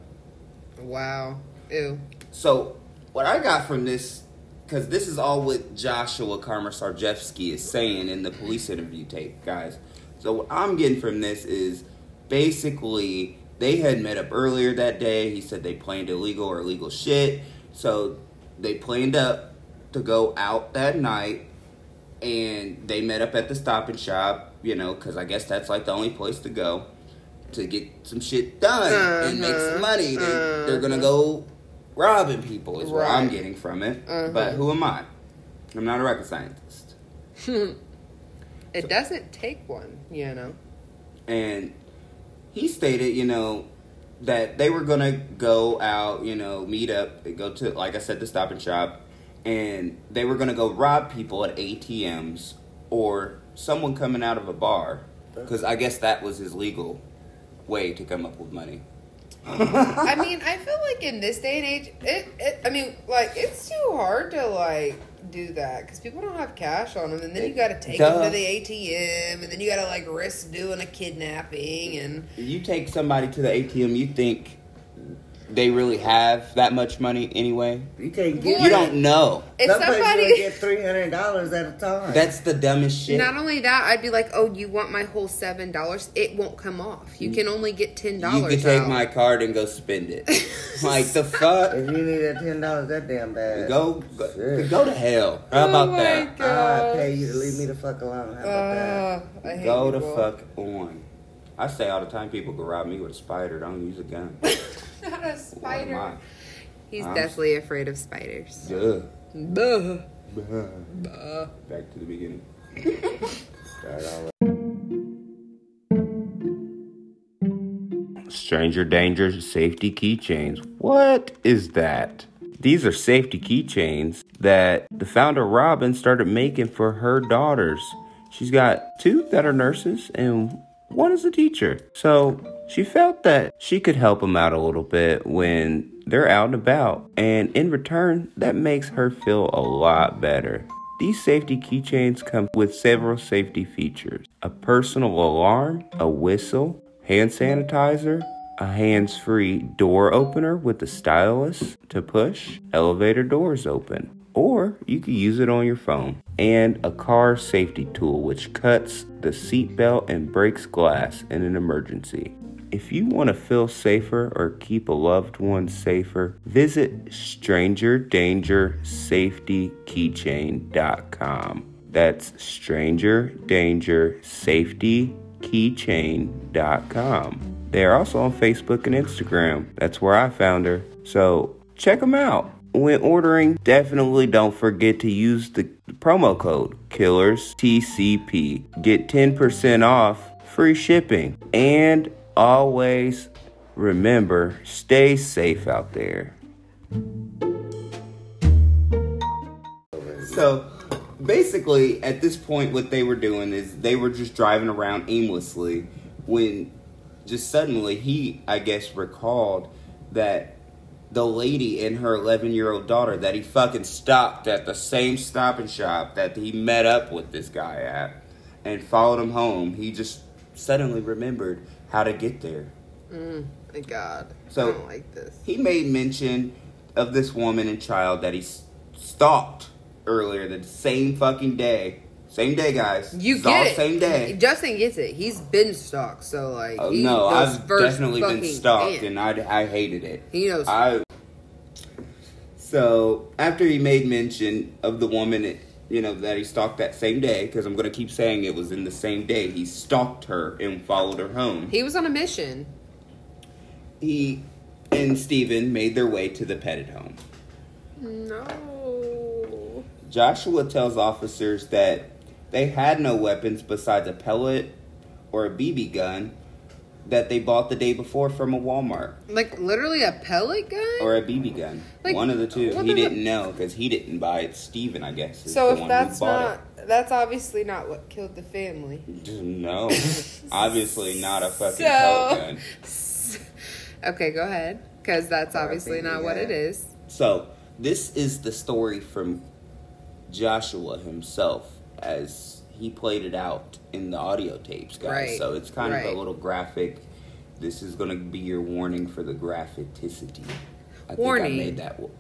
Wow. Ew.
So, what I got from this, because this is all what Joshua Komisarjevsky is saying in the police interview tape, guys. So, what I'm getting from this is basically they had met up earlier that day. He said they planned illegal or illegal shit. So, they planned up to go out that night and they met up at the stop and shop, you know, because I guess that's like the only place to go to get some shit done and make some money. They, They're gonna uh-huh. go robbing people, is what I'm getting from it.
Uh-huh.
But who am I? I'm not a rocket scientist.
It doesn't take one, you know.
And he stated, you know, that they were gonna go out, you know, meet up, go to, like I said, the stop and shop, and they were gonna go rob people at ATMs or someone coming out of a bar, because I guess that was his legal way to come up with money.
I mean, I feel like in this day and age, it, it I mean, like it's too hard to like do that because people don't have cash on them, and then you got to take them to the ATM, and then you got to like risk doing a kidnapping, and
You take somebody to the ATM, you think they really have that much money anyway?
You can't get
You don't know.
if
Some
somebody.
get three hundred dollars at a time.
That's the dumbest shit.
Not only that, I'd be like, "Oh, you want my whole seven dollars? It won't come off. You can only get ten dollars."
You
can
could take my card and go spend it. like the fuck?
if you need that ten dollars, that damn bad.
Go, go,
Shit.
go to hell. How
Oh
about
my
that?
God.
I pay you to leave me the fuck alone. How about that?
Uh, I hate
Go to fuck on. I say all the time, people can rob me with a spider. Don't use a gun.
Not a spider.
Why?
He's
I'm-
deathly afraid of spiders.
Duh.
Buh.
Buh. Back to the beginning. Start all Stranger danger safety keychains. What is that? These are safety keychains that the founder Robin started making for her daughters. She's got two that are nurses and one is a teacher. So she felt that she could help them out a little bit when they're out and about. And in return, that makes her feel a lot better. These safety keychains come with several safety features a personal alarm, a whistle, hand sanitizer, a hands free door opener with a stylus to push elevator doors open. Or you can use it on your phone. And a car safety tool which cuts the seatbelt and breaks glass in an emergency. If you want to feel safer or keep a loved one safer, visit strangerdangersafetykeychain.com. That's strangerdangersafetykeychain.com. They are also on Facebook and Instagram. That's where I found her. So check them out. When ordering, definitely don't forget to use the promo code KILLERSTCP. Get 10% off, free shipping, and always remember stay safe out there. So basically, at this point, what they were doing is they were just driving around aimlessly when just suddenly he, I guess, recalled that the lady and her 11 year old daughter that he fucking stopped at the same stop and shop that he met up with this guy at and followed him home. He just suddenly remembered how to get there.
Mm, my God.
So-
I don't like this.
He made mention of this woman and child that he stalked earlier the same fucking day. Same day, guys.
You
It's all
get it.
Same day.
Justin gets it. He's been stalked, so like.
Oh, no, I've definitely been stalked,
hand.
and I, I hated it.
He knows.
I. So after he made mention of the woman, you know, that he stalked that same day, because I'm gonna keep saying it was in the same day. He stalked her and followed her home.
he was on a mission.
He and Steven made their way to the Petit home.
No.
Joshua tells officers that they had no weapons besides a pellet or a BB gun that they bought the day before from a Walmart
Like literally a pellet gun.
or a BB gun.
Like,
One of the two. He didn't know because he didn't buy it. Steven, I guess.
So if that's not, that's obviously not what killed the family.
No. Obviously not a fucking
So-
pellet gun.
Okay, go ahead, because that's
Or
obviously not what it is.
So this is the story from Joshua himself as he played it out in the audio tapes, guys.
Right,
So it's kind of a little graphic. This is going to be your warning for the graphicticity. I
Warning.
think I made that. wo-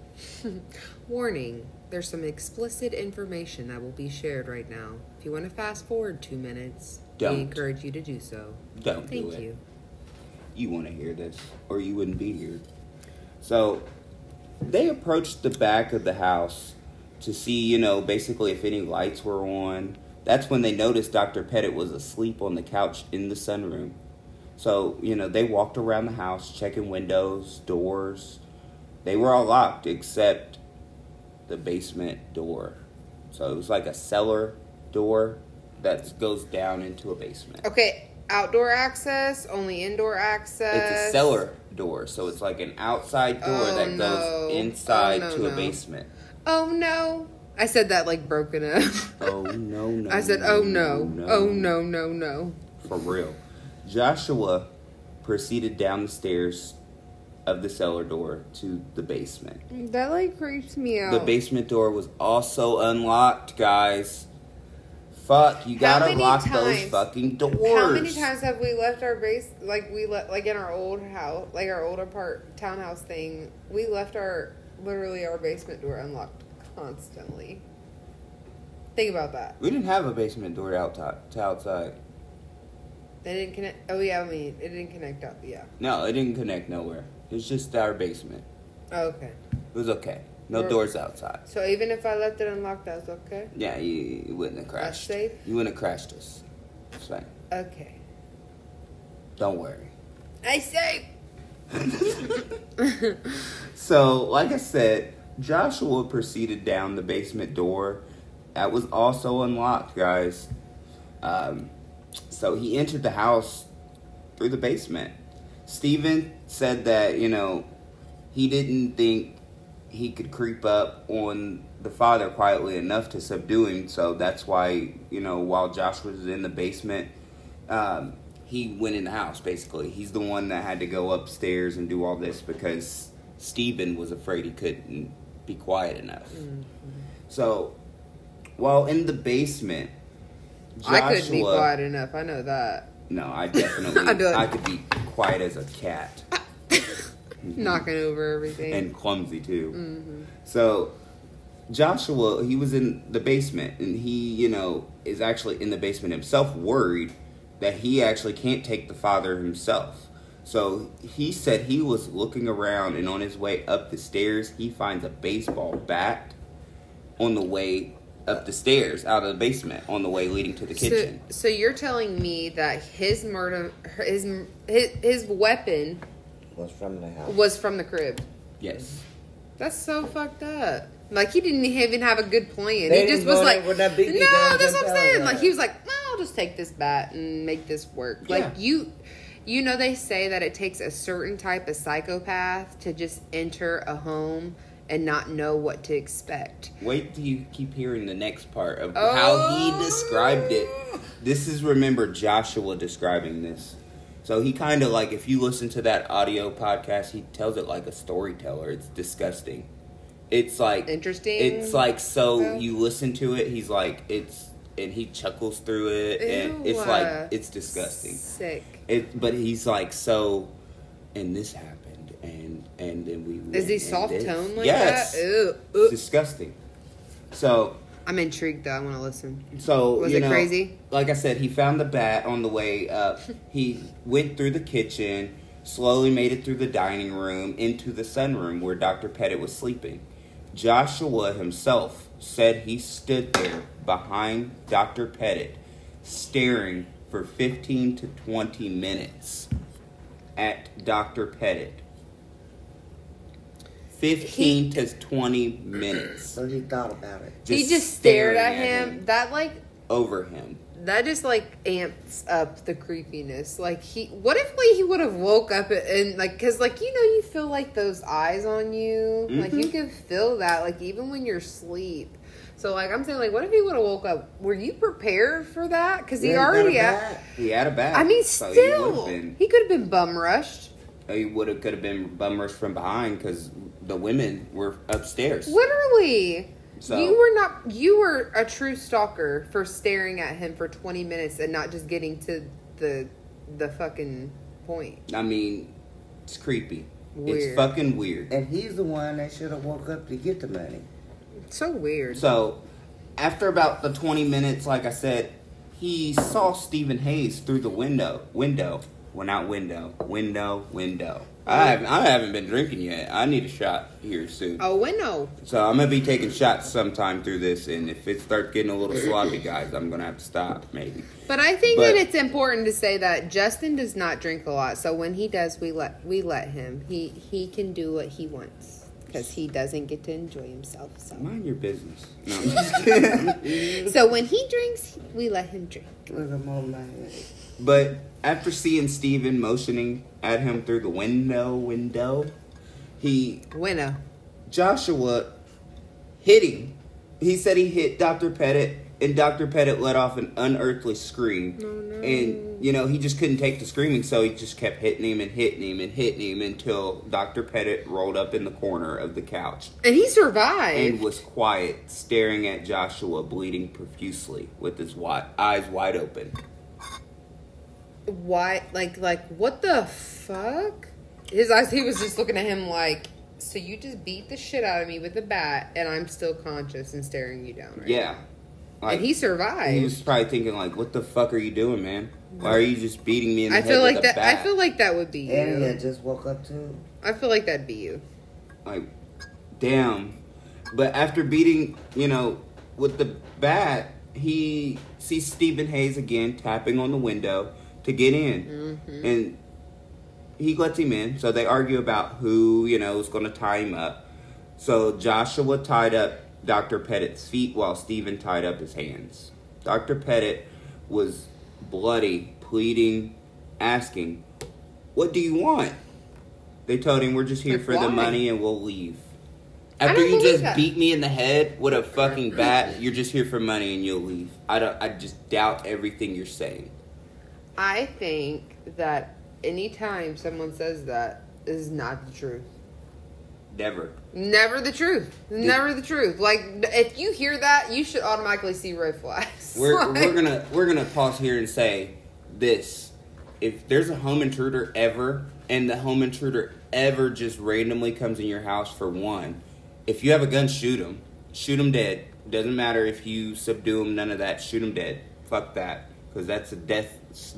Warning: There's some explicit information that will be shared right now. If you want to fast forward two minutes,
Don't.
we encourage you to do so.
Don't
Thank
do it.
you.
You want to hear this, or you wouldn't be here. So they approached the back of the house to see, you know, basically if any lights were on. That's when they noticed Dr. Petit was asleep on the couch in the sunroom. So, you know, they walked around the house checking windows, doors. They were all locked except the basement door. So it was like a cellar door that goes down into a basement.
Okay, outdoor access, only indoor access.
It's a cellar door, so it's like an outside door
Oh,
that
no.
goes inside
Oh, no,
to a basement.
Oh no! I said that like broken up.
Oh no no!
I said, "Oh no! no. Oh no! No! No!"
For real, Joshua proceeded down the stairs of the cellar door to the basement.
That like creeps me out.
The basement door was also unlocked, guys. Fuck, you
How
gotta lock those fucking doors.
How many times have we left our base like we let like in our old house, like our old apart townhouse thing? We left our literally our basement door unlocked constantly. Think about that.
We didn't have a basement door out to outside.
They didn't connect. Oh yeah, I mean it didn't connect up. Yeah.
No, it didn't connect nowhere. It's just our basement.
Oh, okay.
It was okay. No
We're-
doors outside.
So even if I left it unlocked, that was okay.
Yeah, you, you wouldn't have crashed.
safe?
You wouldn't have crashed us. It's fine.
Okay.
Don't worry.
I say.
So, like I said, Joshua proceeded down the basement door. That was also unlocked, guys. Um, so he entered the house through the basement. Steven said that, you know, he didn't think he could creep up on the father quietly enough to subdue him. So that's why, you know, while Josh was in the basement, um, he went in the house, basically. He's the one that had to go upstairs and do all this because Steven was afraid he couldn't be quiet enough. So while in the basement, Joshua,
I couldn't be quiet enough. I know that.
no, I definitely
like-
I could be quiet as a cat
Knocking over everything.
and clumsy too.
Mm-hmm.
So Joshua, he was in the basement, and he, you know, is actually in the basement himself, worried that he actually can't take the father himself. So he said he was looking around, and on his way up the stairs, he finds a baseball bat on the way up the stairs out of the basement on the way leading to the kitchen.
so you're telling me that his murder, his his, his weapon
Was from the house.
was from the crib.
yes.
That's so fucked up. Like he didn't even have a good plan.
They
he just was like,
there with that BB
no, that's what I'm saying. Like he was like, no, I'll just take this bat and make this work. Like you, you know, they say that it takes a certain type of psychopath to just enter a home and not know what to expect.
Wait till you keep hearing the next part of
Oh.
how he oh. described it. This is remember Joshua describing this. So he kind of like if you listen to that audio podcast, he tells it like a storyteller. It's disgusting. It's like
Interesting.
It's like so
you
listen to it. He's like it's and he chuckles through it, and it's like uh, it's disgusting.
Sick.
It, but he's like so, and this happened, and and then we.
Is he soft
this.
tone like
yes.
that? Ew.
Disgusting. So
I'm intrigued though. I want to listen.
so
Was it
know,
crazy?
Like I said, he found the bat on the way up. he went through the kitchen, slowly made it through the dining room into the sunroom where Dr. Petit was sleeping. Joshua himself said he stood there behind Dr. Petit, staring for 15 to 20 minutes at Dr. Petit. 15 to 20 minutes.
So he thought about it.
he just stared
staring
at him. That like
over him.
that just like amps up the creepiness. Like he, what if like he would have woke up and like, cause like you know you feel like those eyes on you, like you
Mhm.
can feel that like even when you're asleep. So like I'm saying like, what if he would have woke up? Were you prepared for that? Cause he
Yeah, got a
already.
bat.
He had a bat.
I mean,
so
still,
he, would've
he could have been bum rushed.
been, he would have could have been bum rushed oh, from behind because the women were upstairs.
Literally.
So-
you were not you were a true stalker for staring at him for 20 minutes and not just getting to the the fucking point.
I mean, it's creepy.
Weird.
It's fucking weird.
And he's the one that should have woke up to get the money.
So weird.
So, after about the 20 minutes, like I said, he saw Steven Hayes through the window. Window. Well, not window. Window, window. I oh. haven't, I haven't been drinking yet. I need a shot here soon.
oh, window.
So I'm gonna be taking shots sometime through this, and if it starts getting a little sloppy, guys, I'm gonna have to stop maybe.
But I think
But-
that it's important to say that Justin does not drink a lot. So when he does, we let we let him. He he can do what he wants because he doesn't get to enjoy himself. So
Mind your business. No, I'm just
so when he drinks, we let him drink.
Look at him on
but after seeing Steven motioning at him through the window, window, he
Winnow.
Joshua hit him. He said he hit Dr. Petit, and Dr. Petit let off an unearthly scream.
Oh, no.
And, you know, he just couldn't take the screaming, so he just kept hitting him and hitting him and hitting him until Dr. Petit rolled up in the corner of the couch
And he survived.
and was quiet, staring at Joshua, bleeding profusely with his wi- eyes wide open.
why like like what the fuck his eyes he was just looking at him like so you just beat the shit out of me with a bat and i'm still conscious and staring you down right
Yeah.
now. And he survived
He was probably thinking, like, what the fuck are you doing, man? Why are you just beating me in the
i
head
feel
with
like
a
that
bat?
i feel like that would be you
And he had just woke up too.
i feel like that'd be you
like damn but after beating you know with the bat he sees steven hayes again tapping on the window to get in
Mm-hmm.
and he lets him in so they argue about who you know is going to tie him up so joshua tied up dr petit's feet while steven tied up his hands dr petit was bloody pleading asking what do you want they told him we're just here
Like,
for the money and we'll leave. After you just beat me in the head with a fucking bat, you're just here for money and you'll leave. I don't. I just doubt everything you're saying.
i think that anytime someone says that is not the truth
Never.
Never the truth. Never the truth. Like if you hear that, you should automatically see red flags.
We're
Like-
we're gonna we're gonna pause here and say this. if there's a home intruder ever, and the home intruder ever just randomly comes in your house for one, if you have a gun, shoot him. Shoot him dead. Doesn't matter if you subdue him. None of that. Shoot him dead. Fuck that, because that's a death,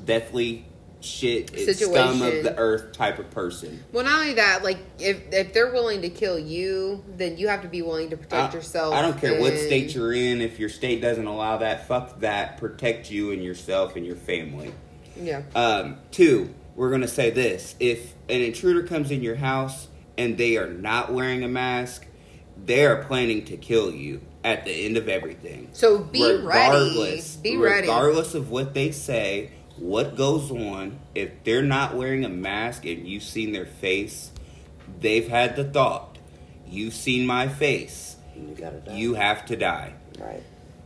deathly shit, it's scum of the earth type of person.
Well, not only that, like if if they're willing to kill you, then you have to be willing to protect
I-
yourself.
I don't care what state you're in. If your state doesn't allow that, fuck that. Protect you and yourself and your family.
Yeah.
Um, two, we're gonna say this: if an intruder comes in your house and they are not wearing a mask, they are planning to kill you at the end of everything.
So be ready.
regardless,
Be ready.
regardless of what they say, what goes on. If they're not wearing a mask and you've seen their face, they've had the thought. You've seen my face.
You gotta die.
You have to die.
right.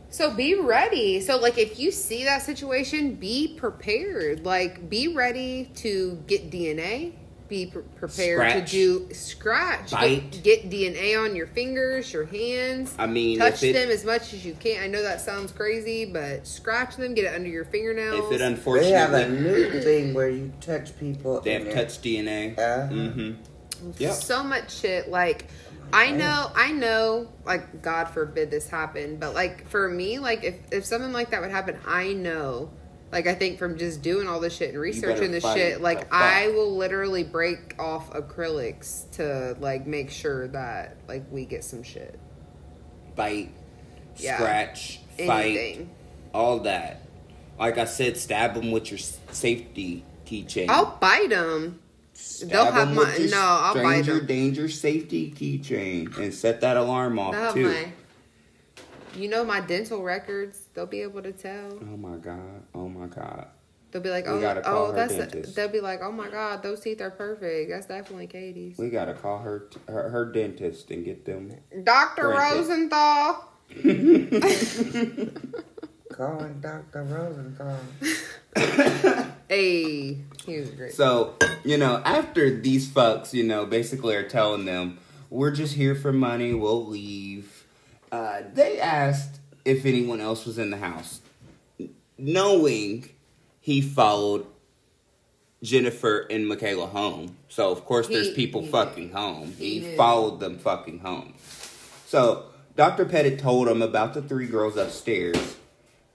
So be ready. So like if you see that situation, be prepared. Like be ready to get DNA. Be pre- prepared
Scratch.
to do scratch.
Bite.
Get, get DNA on your fingers, your hands.
I mean,
touch
it-
them as much as you can. I know that sounds crazy, but scratch them. Get it under your fingernails.
If it
They have a new thing where you touch people.
they have
and
touch DNA.
Uh-huh.
Mm-hmm. Yep.
so much shit like i know i know like god forbid this happen but like for me like if, if something like that would happen i know like i think from just doing all this shit and researching this shit like i will literally break off acrylics to like make sure that like we get some shit
Bite,
Yeah.
scratch, fight, all that. Like I said, stab them with your safety keychain.
i'll bite them
Stab
they'll have my- no, I'll bite
stranger
'em.
danger safety keychain and set that alarm off
have
too.
my you know my dental records they'll be able to tell
Oh my god! Oh my god!
They'll be like,
We
oh, oh, that's.
dentist.
they'll be like, oh my god, those teeth are perfect. That's definitely Katie's.
We gotta call her her, her dentist and get them.
Doctor
Granted.
Rosenthal.
Calling Dr. Rosenthal.
Hey, he was great.
So you know, after these fucks, you know, basically are telling them we're just here for money. We'll leave. Uh, they asked if anyone else was in the house, knowing he followed Jennifer and Michaela home. So of course, there's people
he
fucking home.
He
He, followed them fucking home. So Dr. Petit told him about the three girls upstairs,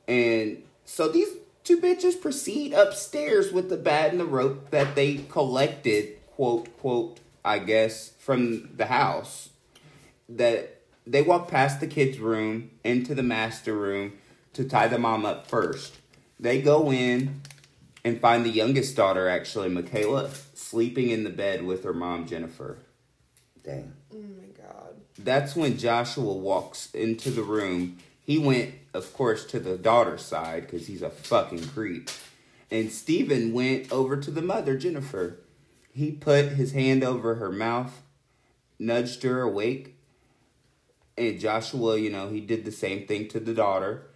and so these two bitches proceed upstairs with the bat and the rope that they collected, quote quote, I guess, from the house. That they walk past the kids' room into the master room to tie the mom up first. They go in and find the youngest daughter, actually, Michaela, sleeping in the bed with her mom, Jennifer.
Dang.
oh my god.
That's when Joshua walks into the room. He went, of course, to the daughter's side because he's a fucking creep. And Steven went over to the mother, Jennifer. He put his hand over her mouth, nudged her awake. And Joshua, you know, he did the same thing to the daughter.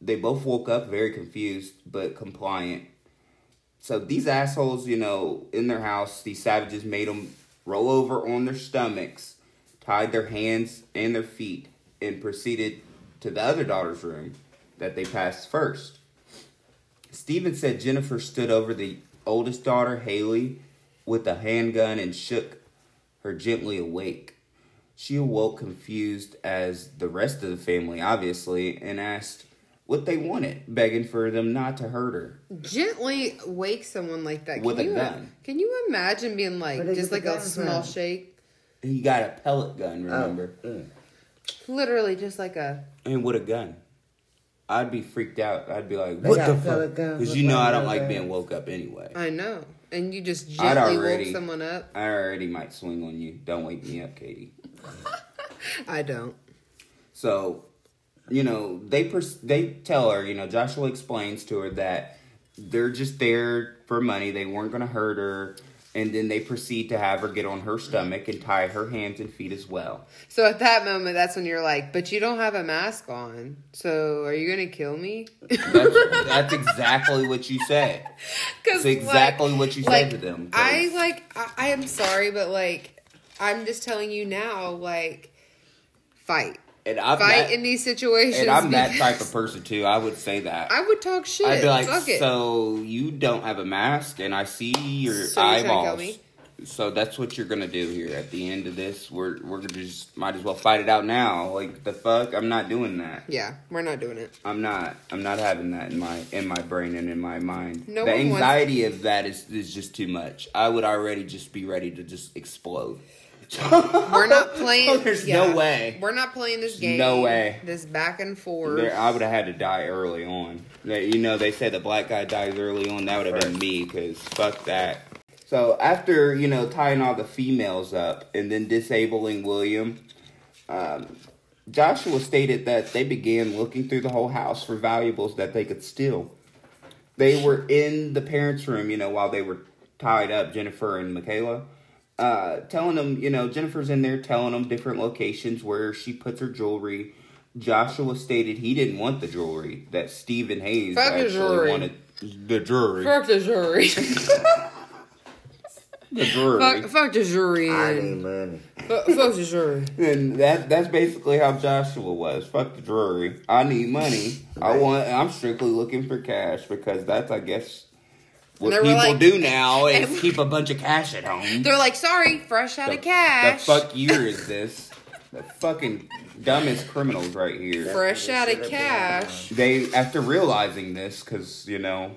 They both woke up very confused but compliant. So these assholes, you know, in their house, these savages made them roll over on their stomachs, tied their hands and their feet, and proceeded to the other daughter's room that they passed first. Steven said Jennifer stood over the oldest daughter, Hayley, with a handgun and shook her gently awake. She awoke confused as the rest of the family, obviously, and asked what they wanted, begging for them not to hurt her.
Gently wake someone like that.
With
can
a
you,
gun.
Can you imagine being like
Where'd
just like a small
from?
shake?
He got a pellet gun, remember?
Oh, mm.
Literally just like a
And with a gun. I'd be freaked out. I'd be like, what the fuck? Because you know I don't like being woke up anyway.
I know. And you just
I'd
gently
already-
woke someone up.
I already might swing on you. Don't wake me up, Katie.
I don't.
So, you know, they pers- they tell her, you know, Joshua explains to her that they're just there for money. They weren't going to hurt her. And then they proceed to have her get on her stomach and tie her hands and feet as well.
So at that moment, that's when you're like, but you don't have a mask on. So are you going to kill me?
That's, that's exactly what you said. That's exactly what you said to them.
I like. I, I am sorry, but like, I'm just telling you now. Like, fight.
And I'm
fight
that,
in these situations.
and I'm that type of person too. I would say that.
I would talk shit.
I'd be like,
Fuck it.
so you don't have a mask, and I see your
So you're trying to kill
eyeballs. So that's what you're gonna do here at the end of this. We're we're gonna just might as well fight it out now. Like the fuck, I'm not doing that.
yeah, we're not doing it.
I'm not. I'm not having that in my in my brain and in my mind.
No
the anxiety of that is is just too much. I would already just be ready to just explode.
We're not playing.
There's
yeah,
no way.
We're not playing this game.
No way.
This back and forth.
There, I would have had to die early on. They- You know, they say the black guy dies early on. That would have been me, because fuck that. So after you know tying all the females up and then disabling William, um, Joshua stated that they began looking through the whole house for valuables that they could steal. They were in the parents' room, you know, while they were tied up, Jennifer and Michaela, uh, telling them, you know, Jennifer's in there telling them different locations where she puts her jewelry. Joshua stated he didn't want the jewelry, that Steven Hayes
Fuck
actually
jewelry.
wanted the jewelry.
Fuck the jury.
the jewelry.
fuck, fuck the jury.
I need money.
Fuck, fuck the jury.
And that that's basically how Joshua was. Fuck the jewelry. I need money. I want. I'm strictly looking for cash because that's, I guess, what people
like-
do now is
and-
keep a bunch of cash at home.
They're like, sorry, fresh out
the,
of cash.
The fuck year is this? The fucking dumbest criminals right here.
fresh out of
Should've been,
cash.
They after realizing this, because you know,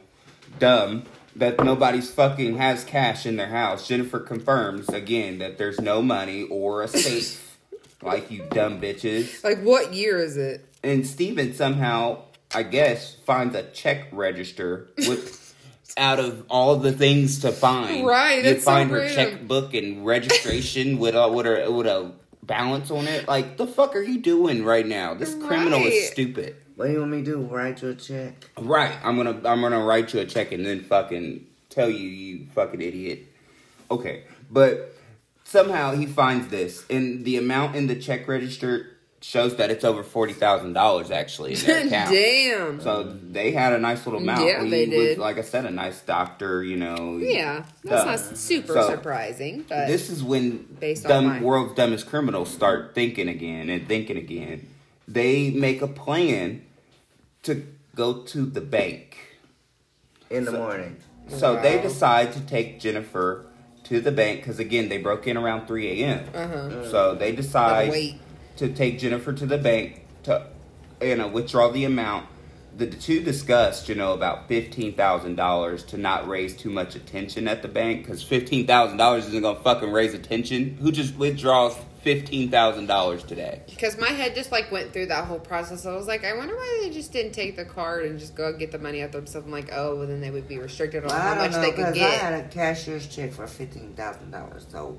dumb that nobody's fucking has cash in their house. Jennifer confirms again that there's no money or a safe. like you dumb bitches.
Like, what year is it?
And Steven somehow, I guess, finds a check register with out of all the things to find.
Right,
You
that's so
find her checkbook and registration with a with a with a balance on it. Like the fuck are you doing right now? This criminal is stupid.
What do you want me to do? Write you a check?
Right. I'm gonna I'm gonna write you a check and then fucking tell you you fucking idiot. Okay. But somehow he finds this and the amount in the check register shows that it's over forty thousand dollars actually in their account.
Damn.
So they had a nice little amount.
Yeah,
he
they
was
did.
like I said, a nice doctor, you know.
yeah, that's
Duh.
not super
So,
surprising, but
This is when
Based on
dumb
mine.
world's dumbest criminals start thinking again and thinking again. They make a plan to go to the bank.
In the
So-
morning.
So they decide to take Jennifer to the bank because again they broke in around 3 a.m.
uh-huh.
So they decide
wait.
To take Jennifer to the bank to you know withdraw the amount. The two discussed, you know, about fifteen thousand dollars to not raise too much attention at the bank because fifteen thousand dollars isn't gonna fucking raise attention. Who just withdraws fifteen thousand dollars today?
Because my head just like went through that whole process. I was like, I wonder why they just didn't take the card and just go get the money out themselves. I'm like, oh, well, then they would be restricted on
Well,
how much
know
they could
because I
get.
had a cashier's check for fifteen thousand dollars, so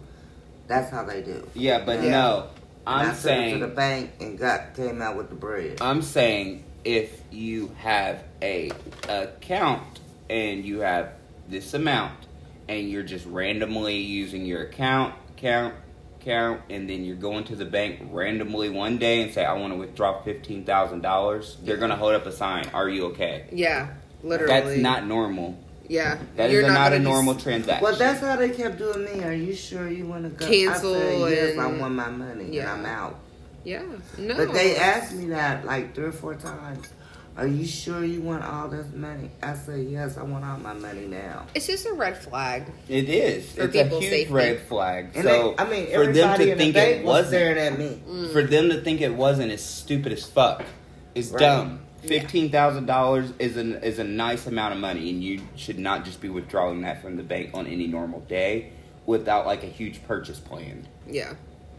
that's how they do.
Yeah, but
Yeah.
no,
And I
I'm
took it
saying
to the bank and got came out with the bread.
I'm saying if you have a account and you have this amount and you're just randomly using your account, count, count, and then you're going to the bank randomly one day and say, I want to withdraw fifteen thousand dollars, they're gonna hold up a sign. Are you okay?
Yeah, literally.
That's not normal.
Yeah,
That is
You're
a- not, a normal
just-
transaction.
Well, that's how they kept doing me. Are you sure you want to go?
Cancel
I said, yes, I want my money
Yeah.
and I'm out.
Yeah, no.
But they asked me that like three or four times. Are you sure you want all this money? I said, yes, I want all my money now.
It's just a red flag.
it is. It's a huge
safety.
red flag.
And
so
they, I mean,
for them to think
the
it
bank was
wasn't
staring at me.
Mm.
for them to think it wasn't is stupid as fuck. It's
Right.
dumb. Fifteen thousand dollars is an is a nice amount of money, and you should not just be withdrawing that from the bank on any normal day without like a huge purchase plan.
Yeah.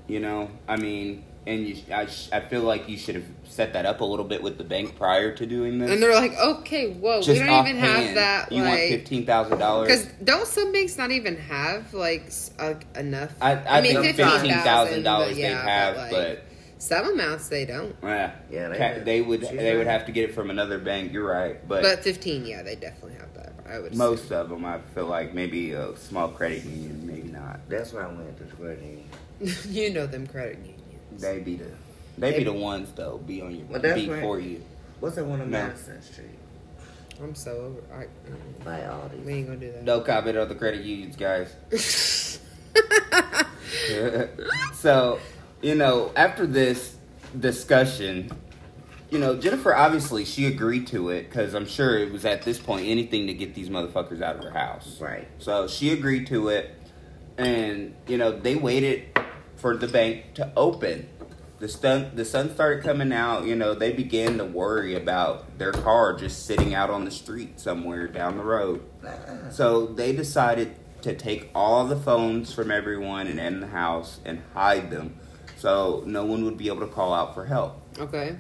You know, I mean, and you, I, sh- I feel like you should have set that up a little bit with the bank prior to doing this.
And they're like, okay, whoa, we don't even have that.
You want fifteen thousand dollars?
because don't some banks not even have like uh, enough?
I, I,
I mean,
think
$15,000,
fifteen thousand they
yeah,
have,
but,
but,
like, some amounts they don't.
yeah,
Yeah, they
Ca- they would
She's
they would have to get it from another bank. You're right, but,
But fifteen, yeah, they definitely have that. I would
most
assume.
of them, I feel like maybe a small credit union, maybe not.
That's why I went to the credit union.
you know them credit unions.
They be the they
They-
be the ones though. Be on your
Well, that's
be
right.
for you.
What's that one on
No.
Madison Street?
I'm so over. I, mm,
By Aldi.
we ain't gonna do that.
No comment on the credit unions, guys. so, you know, after this, discussion, you know, Jennifer obviously she agreed to it because I'm sure it was at this point anything to get these motherfuckers out of her house.
Right.
So she agreed to it, and you know they waited for the bank to open. The sun the sun started coming out. You know they began to worry about their car just sitting out on the street somewhere down the road. Uh-uh. So they decided to take all the phones from everyone and in the house and hide them, so no one would be able to call out for help
Okay.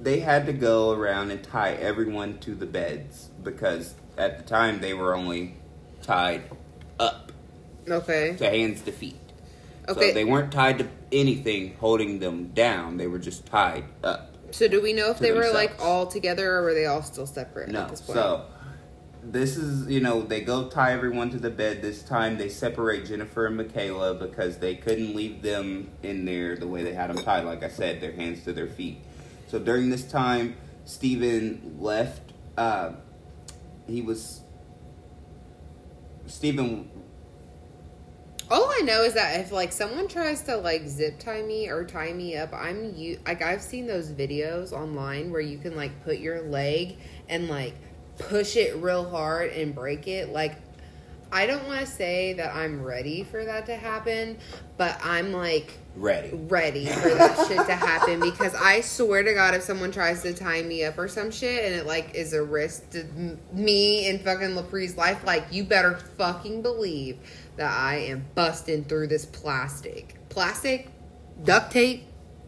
they had to go around and tie everyone to the beds because at the time they were only tied up
Okay.
to hands to feet.
Okay.
So they weren't tied to anything holding them down. They were just tied up.
So do we know if they were like all together or were they all still separate
No.
at this point?
So this is, you know, they go tie everyone to the bed. This time they separate Jennifer and Michaela because they couldn't leave them in there the way they had them tied. Like I said, their hands to their feet. So during this time, Steven left. Uh, he was. Steven.
All I know is that if like someone tries to like zip tie me or tie me up, I'm you like I've seen those videos online where you can like put your leg and like push it real hard and break it. Like I don't want to say that I'm ready for that to happen, but I'm like
Ready.
ready for that shit to happen because I swear to God, if someone tries to tie me up or some shit and it like is a risk to me and fucking Lapree's life, like you better fucking believe that I am busting through this plastic, plastic, duct tape.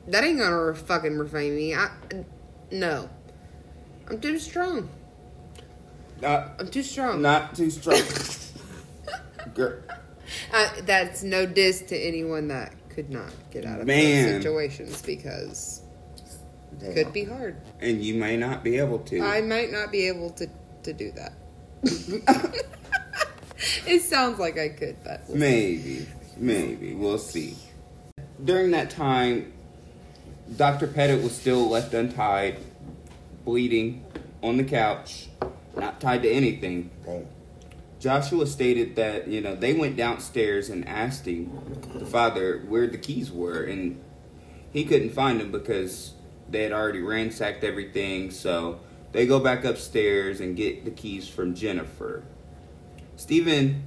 That ain't gonna fucking refrain me. I no, I'm too strong.
Not,
I'm too strong.
not too strong. Girl.
Uh, that's no diss to anyone that could not get out of
Man.
those situations because
Damn.
could be hard.
And you may not be able to.
I might not be able to to do that. it sounds like I could, but
Maybe, maybe we'll see. During that time, Dr. Petit was still left untied, bleeding on the couch, not tied to anything. Joshua stated that you know they went downstairs and asked him, the father, where the keys were, and he couldn't find them because they had already ransacked everything. So they go back upstairs and get the keys from Jennifer. Steven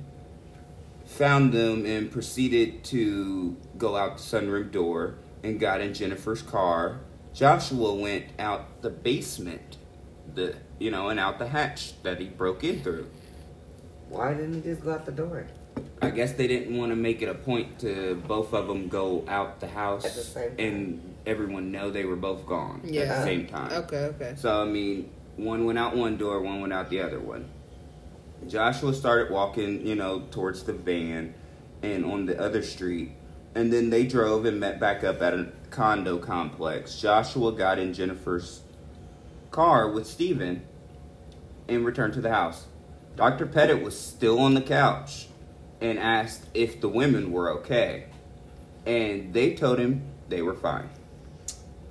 found them and proceeded to go out the sunroom door and got in Jennifer's car. Joshua went out the basement, the you know, and out the hatch that he broke in through.
Why didn't he just go out the door
I guess they didn't want to make it a point to both of them go out the house
At the same time.
and everyone know they were both gone at
Yeah.
the same time.
okay, okay.
So I mean, one went out one door, one went out the other one. Joshua started walking, you know, towards the van and on the other street, and then they drove and met back up at a condo complex. Joshua got in Jennifer's car with Steven and returned to the house. Dr. Petit was still on the couch and asked if the women were okay. And they told him they were fine.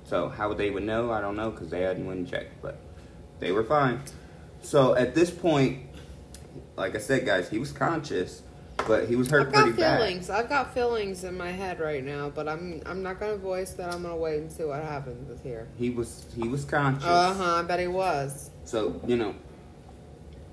So how would they would know, I don't know, because they hadn't went and checked, but they were fine. So at this point, like I said, guys, he was conscious, but he was hurt
I've got
pretty bad.
feelings. I've got feelings in my head right now, but I'm I'm not gonna voice that. I'm gonna wait and see what happens with here.
He was he was conscious.
Uh huh. I bet he was.
So, you know,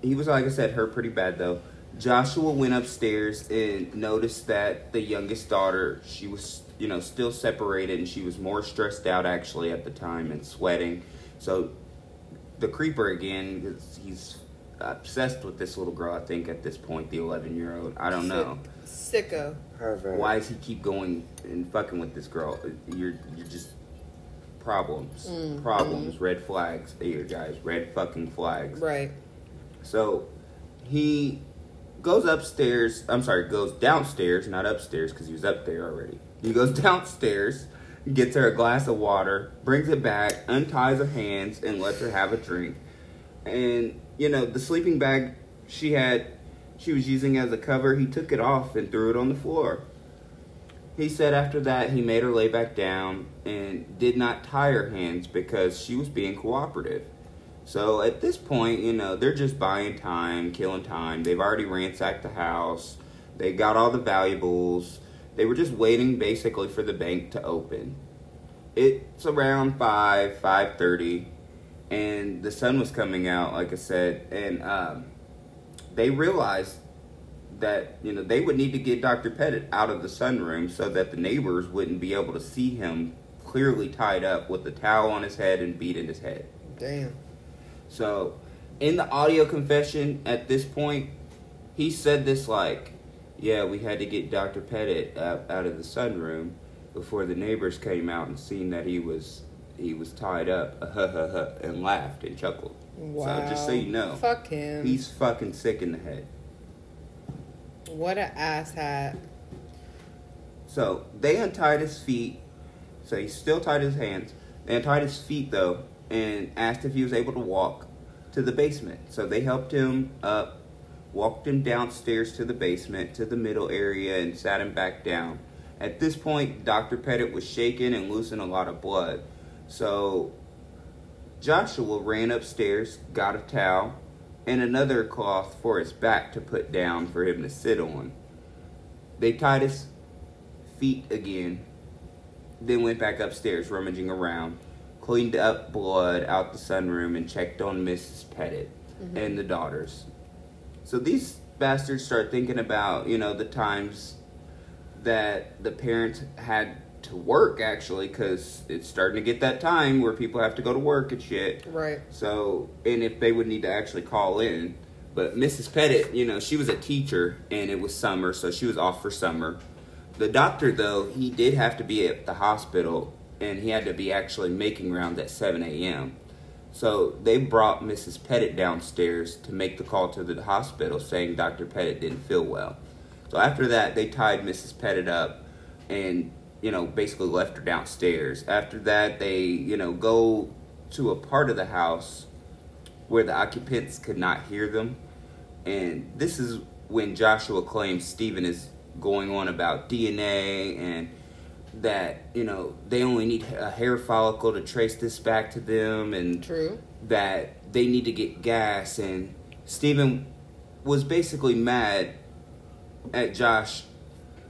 he was, like I said, hurt pretty bad, though. Joshua went upstairs and noticed that the youngest daughter, she was, you know, still separated and she was more stressed out actually at the time and sweating. So, the creeper again, 'cause he's obsessed with this little girl, I think, at this point, the 11 year old. I don't know.
Sick- Sicko.
Pervert.
Why does he keep going and fucking with this girl? You're, you're just problems.
Mm,
Problems. Red flags here, guys. Red fucking flags.
Right.
So he goes upstairs. I'm sorry, goes downstairs, not upstairs, because he was up there already. He goes downstairs, gets her a glass of water, brings it back, unties her hands, and lets her have a drink. And you know the sleeping bag she had, she was using as a cover. He took it off and threw it on the floor. He said after that he made her lay back down and did not tie her hands because she was being cooperative. So at this point, you know, they're just buying time, killing time. They've already ransacked the house. They got all the valuables. They were just waiting basically for the bank to open. it's around five five thirty, and the sun was coming out, like I said, and um, they realized that you know they would need to get Dr. Petit out of the sunroom so that the neighbors wouldn't be able to see him clearly tied up with a towel on his head and beat in his head.
Damn.
So, in the audio confession at this point, he said this like, "Yeah, we had to get Dr. Petit out, out of the sunroom before the neighbors came out and seen that he was he was tied up, uh, huh, huh, huh, and laughed and chuckled."
Wow.
So just so you know,
Fuck him.
he's fucking sick in the head.
what a asshat.
So they untied his feet. So he still tied his hands. They untied his feet though and asked if he was able to walk to the basement. So they helped him up, walked him downstairs to the basement to the middle area and sat him back down. At this point, Dr. Petit was shaking and losing a lot of blood. So Joshua ran upstairs, got a towel, and another cloth for his back to put down for him to sit on. They tied his feet again, then went back upstairs, rummaging around, cleaned up blood out the sunroom, and checked on Mrs. Petit mm-hmm. and the daughters. So these bastards start thinking about, you know, the times that the parents had to work actually, because it's starting to get that time where people have to go to work and shit.
Right.
So, and if they would need to actually call in. But Mrs. Petit, you know, she was a teacher and it was summer, so she was off for summer. The doctor, though, he did have to be at the hospital and he had to be actually making rounds at 7 a.m. So they brought Mrs. Petit downstairs to make the call to the hospital saying Dr. Petit didn't feel well. So after that, they tied Mrs. Petit up and, you know, basically left her downstairs. After that, they, you know, go to a part of the house where the occupants could not hear them. And this is when Joshua claims Steven is going on about DNA and that, you know, they only need a hair follicle to trace this back to them and
True.
that they need to get gas and Steven was basically mad at Josh,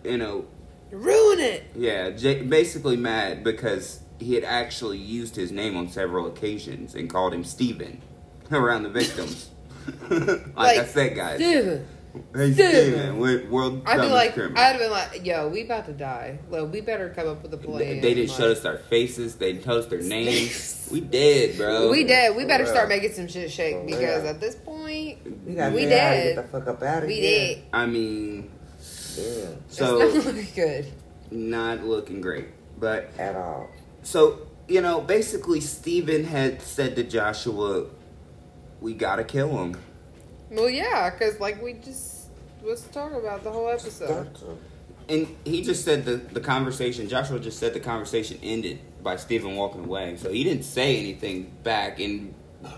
you know,
Ruin it.
yeah, J- basically mad because he had actually used his name on several occasions and called him Steven around the victims. like, I said, guys.
Steven.
Hey,
Steven.
Steven, we're world
I'd be like,
criminal.
I'd have been like, yo, we about to die. Well, we better come up with a plan.
They, they didn't
like,
show us our faces. They didn't tell us their names. we did, bro.
We did. We better
real.
start making some shit shake
For
because
real.
at this point,
We got
We
to
did.
get the fuck up out of
we
here.
did.
I mean,
Yeah,
so
it's not looking good.
not looking great. But
at all.
So, you know, basically, Steven had said to Joshua, we gotta kill him.
Well, yeah, because like we just was talking about the whole episode.
And he just said the, the conversation, Joshua just said the conversation ended by Steven walking away. So he didn't say anything back in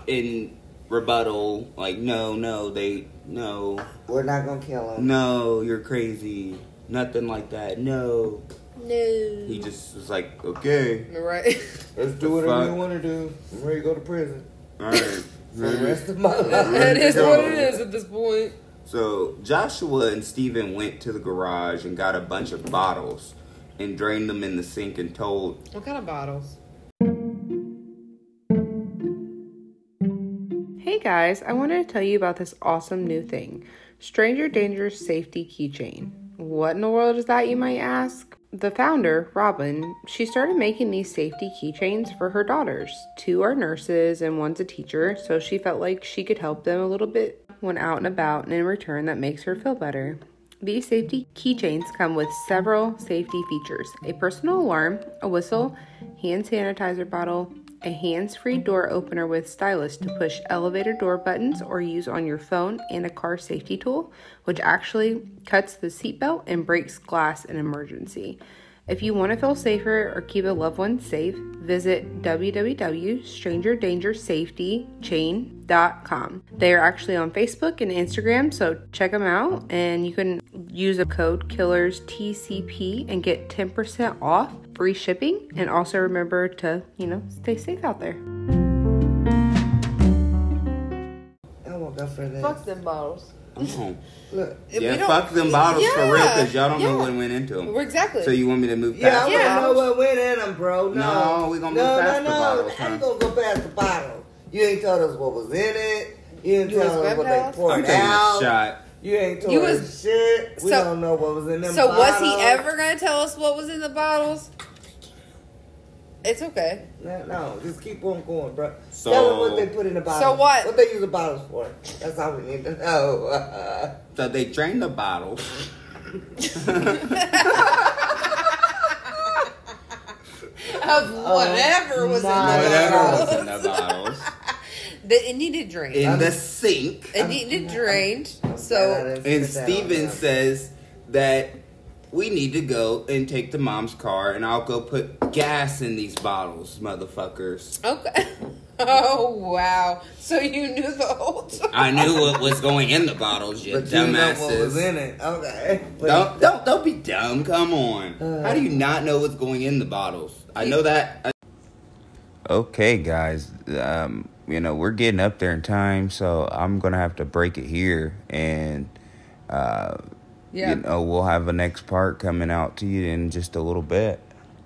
in rebuttal, like, no, no, they, no,
We're not gonna kill him.
no, you're crazy. Nothing like that. No.
No.
He just was like, okay.
Right.
Let's do
whatever
whatever
you
you want to do. I'm ready to go to prison
All right.
For the rest of my life.
that is what it is at this point.
So Joshua and Steven went to the garage and got a bunch of bottles and drained them in the sink and told
What kind of bottles?
Hey guys, I wanted to tell you about this awesome new thing Stranger Danger Safety Keychain. What in the world is that, you might ask? The founder, Robin, she started making these safety keychains for her daughters. Two are nurses and one's a teacher, so she felt like she could help them a little bit when out and about, and in return, that makes her feel better. These safety keychains come with several safety features a personal alarm, a whistle, hand sanitizer bottle, a hands free door opener with stylus to push elevator door buttons or use on your phone, and a car safety tool, which actually cuts the seatbelt and breaks glass in emergency. If you want to feel safer or keep a loved one safe, visit www.strangerdangersafetychain.com. They are actually on Facebook and Instagram, so check them out and you can use a code KILLERSTCP and get 10% off free shipping and also remember to, you know, stay safe out there.
I won't go for this.
Fuck them bottles.
Oh.
Look.
Yeah, fuck them bottles for real because y'all don't know what went into them.
We're exactly.
So you want me to move
Yeah, I
past
want
the
to know what went in them, bro. No,
No, we gonna
no,
move past
no,
the
no.
bottles,
How you gonna go past the bottle? You ain't told us what was in it. You ain't
You was
told us what they
baptized?
I'm
poured
taking
out.
a shot.
You ain't told
You
us
was-
shit. We
So-
don't know what was in them. Bottles.
So was he ever gonna tell us what was in the bottles? It's okay.
No, no, just keep on going, bro.
So-
Tell them what they put in the bottles.
So what?
What they use the bottles for? That's all we need to know.
So they drained the bottles.
Of whatever was in
Whatever was in the bottles.
The- It needed drained.
In the sink.
It needed drained. So
And
sit
Steven says that we need to go and take the mom's car and I'll go put gas in these bottles, motherfuckers.
okay. Oh wow! So you knew the whole time.
I knew what was going in the bottles, you
But you know what was
dumbasses.
in it. Okay. But
Don't, don't don't be dumb. Come on. How do you not know what's going in the bottles? I know that. Okay, guys. Um, you know we're getting up there in time, so I'm gonna have to break it here, and uh,
Yeah.
you know we'll have a next part coming out to you in just a little bit.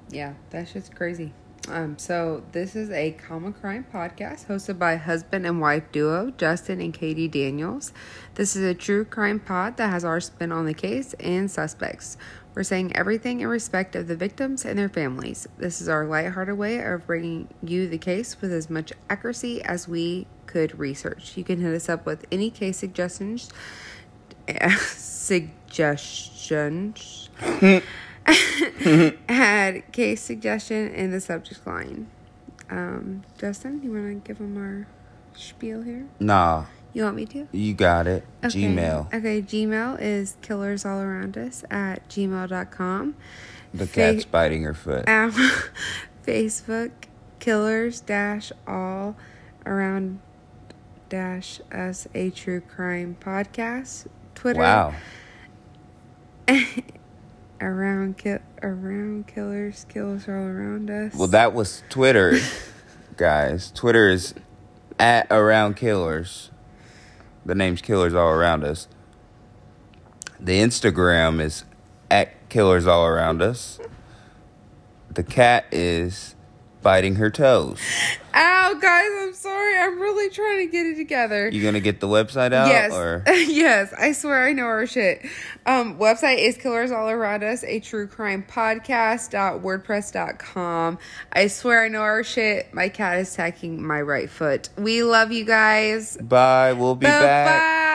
Yeah, that's just crazy. Um, so this is a Comi-crime podcast hosted by husband and wife duo Justin and Katie Daniels. This is a true crime pod that has our spin on the case and suspects. We're saying everything in respect of the victims and their families. This is our lighthearted way of bringing you the case with as much accuracy as we could research. You can hit us up with any case suggestions. suggestions had case suggestion in the subject line. Um, Justin, you want to give them our spiel here?
Nah,
You want me to?
you got it.
Okay.
Gmail.
Okay, Gmail is killers all around us at gmail.com.
The
Fa-
cat's biting her foot.
Um, Facebook, killers dash all around dash us a true crime podcast. Twitter.
Wow.
around ki- around killers, killers all around us.
Well, that was Twitter, guys. Twitter is at around killers. The name's killers all around us. The Instagram is at killers all around us. The cat is biting her toes.
Ow, guys, I'm sorry. I'm really trying to get it together.
You gonna get the website out
yes,
or
yes. I swear I know our shit. Um, website is Killers All Around Us, a true crime podcast.wordpress.com. I swear I know our shit. My cat is attacking my right foot. We love you guys.
bye? We'll be back.
Bye.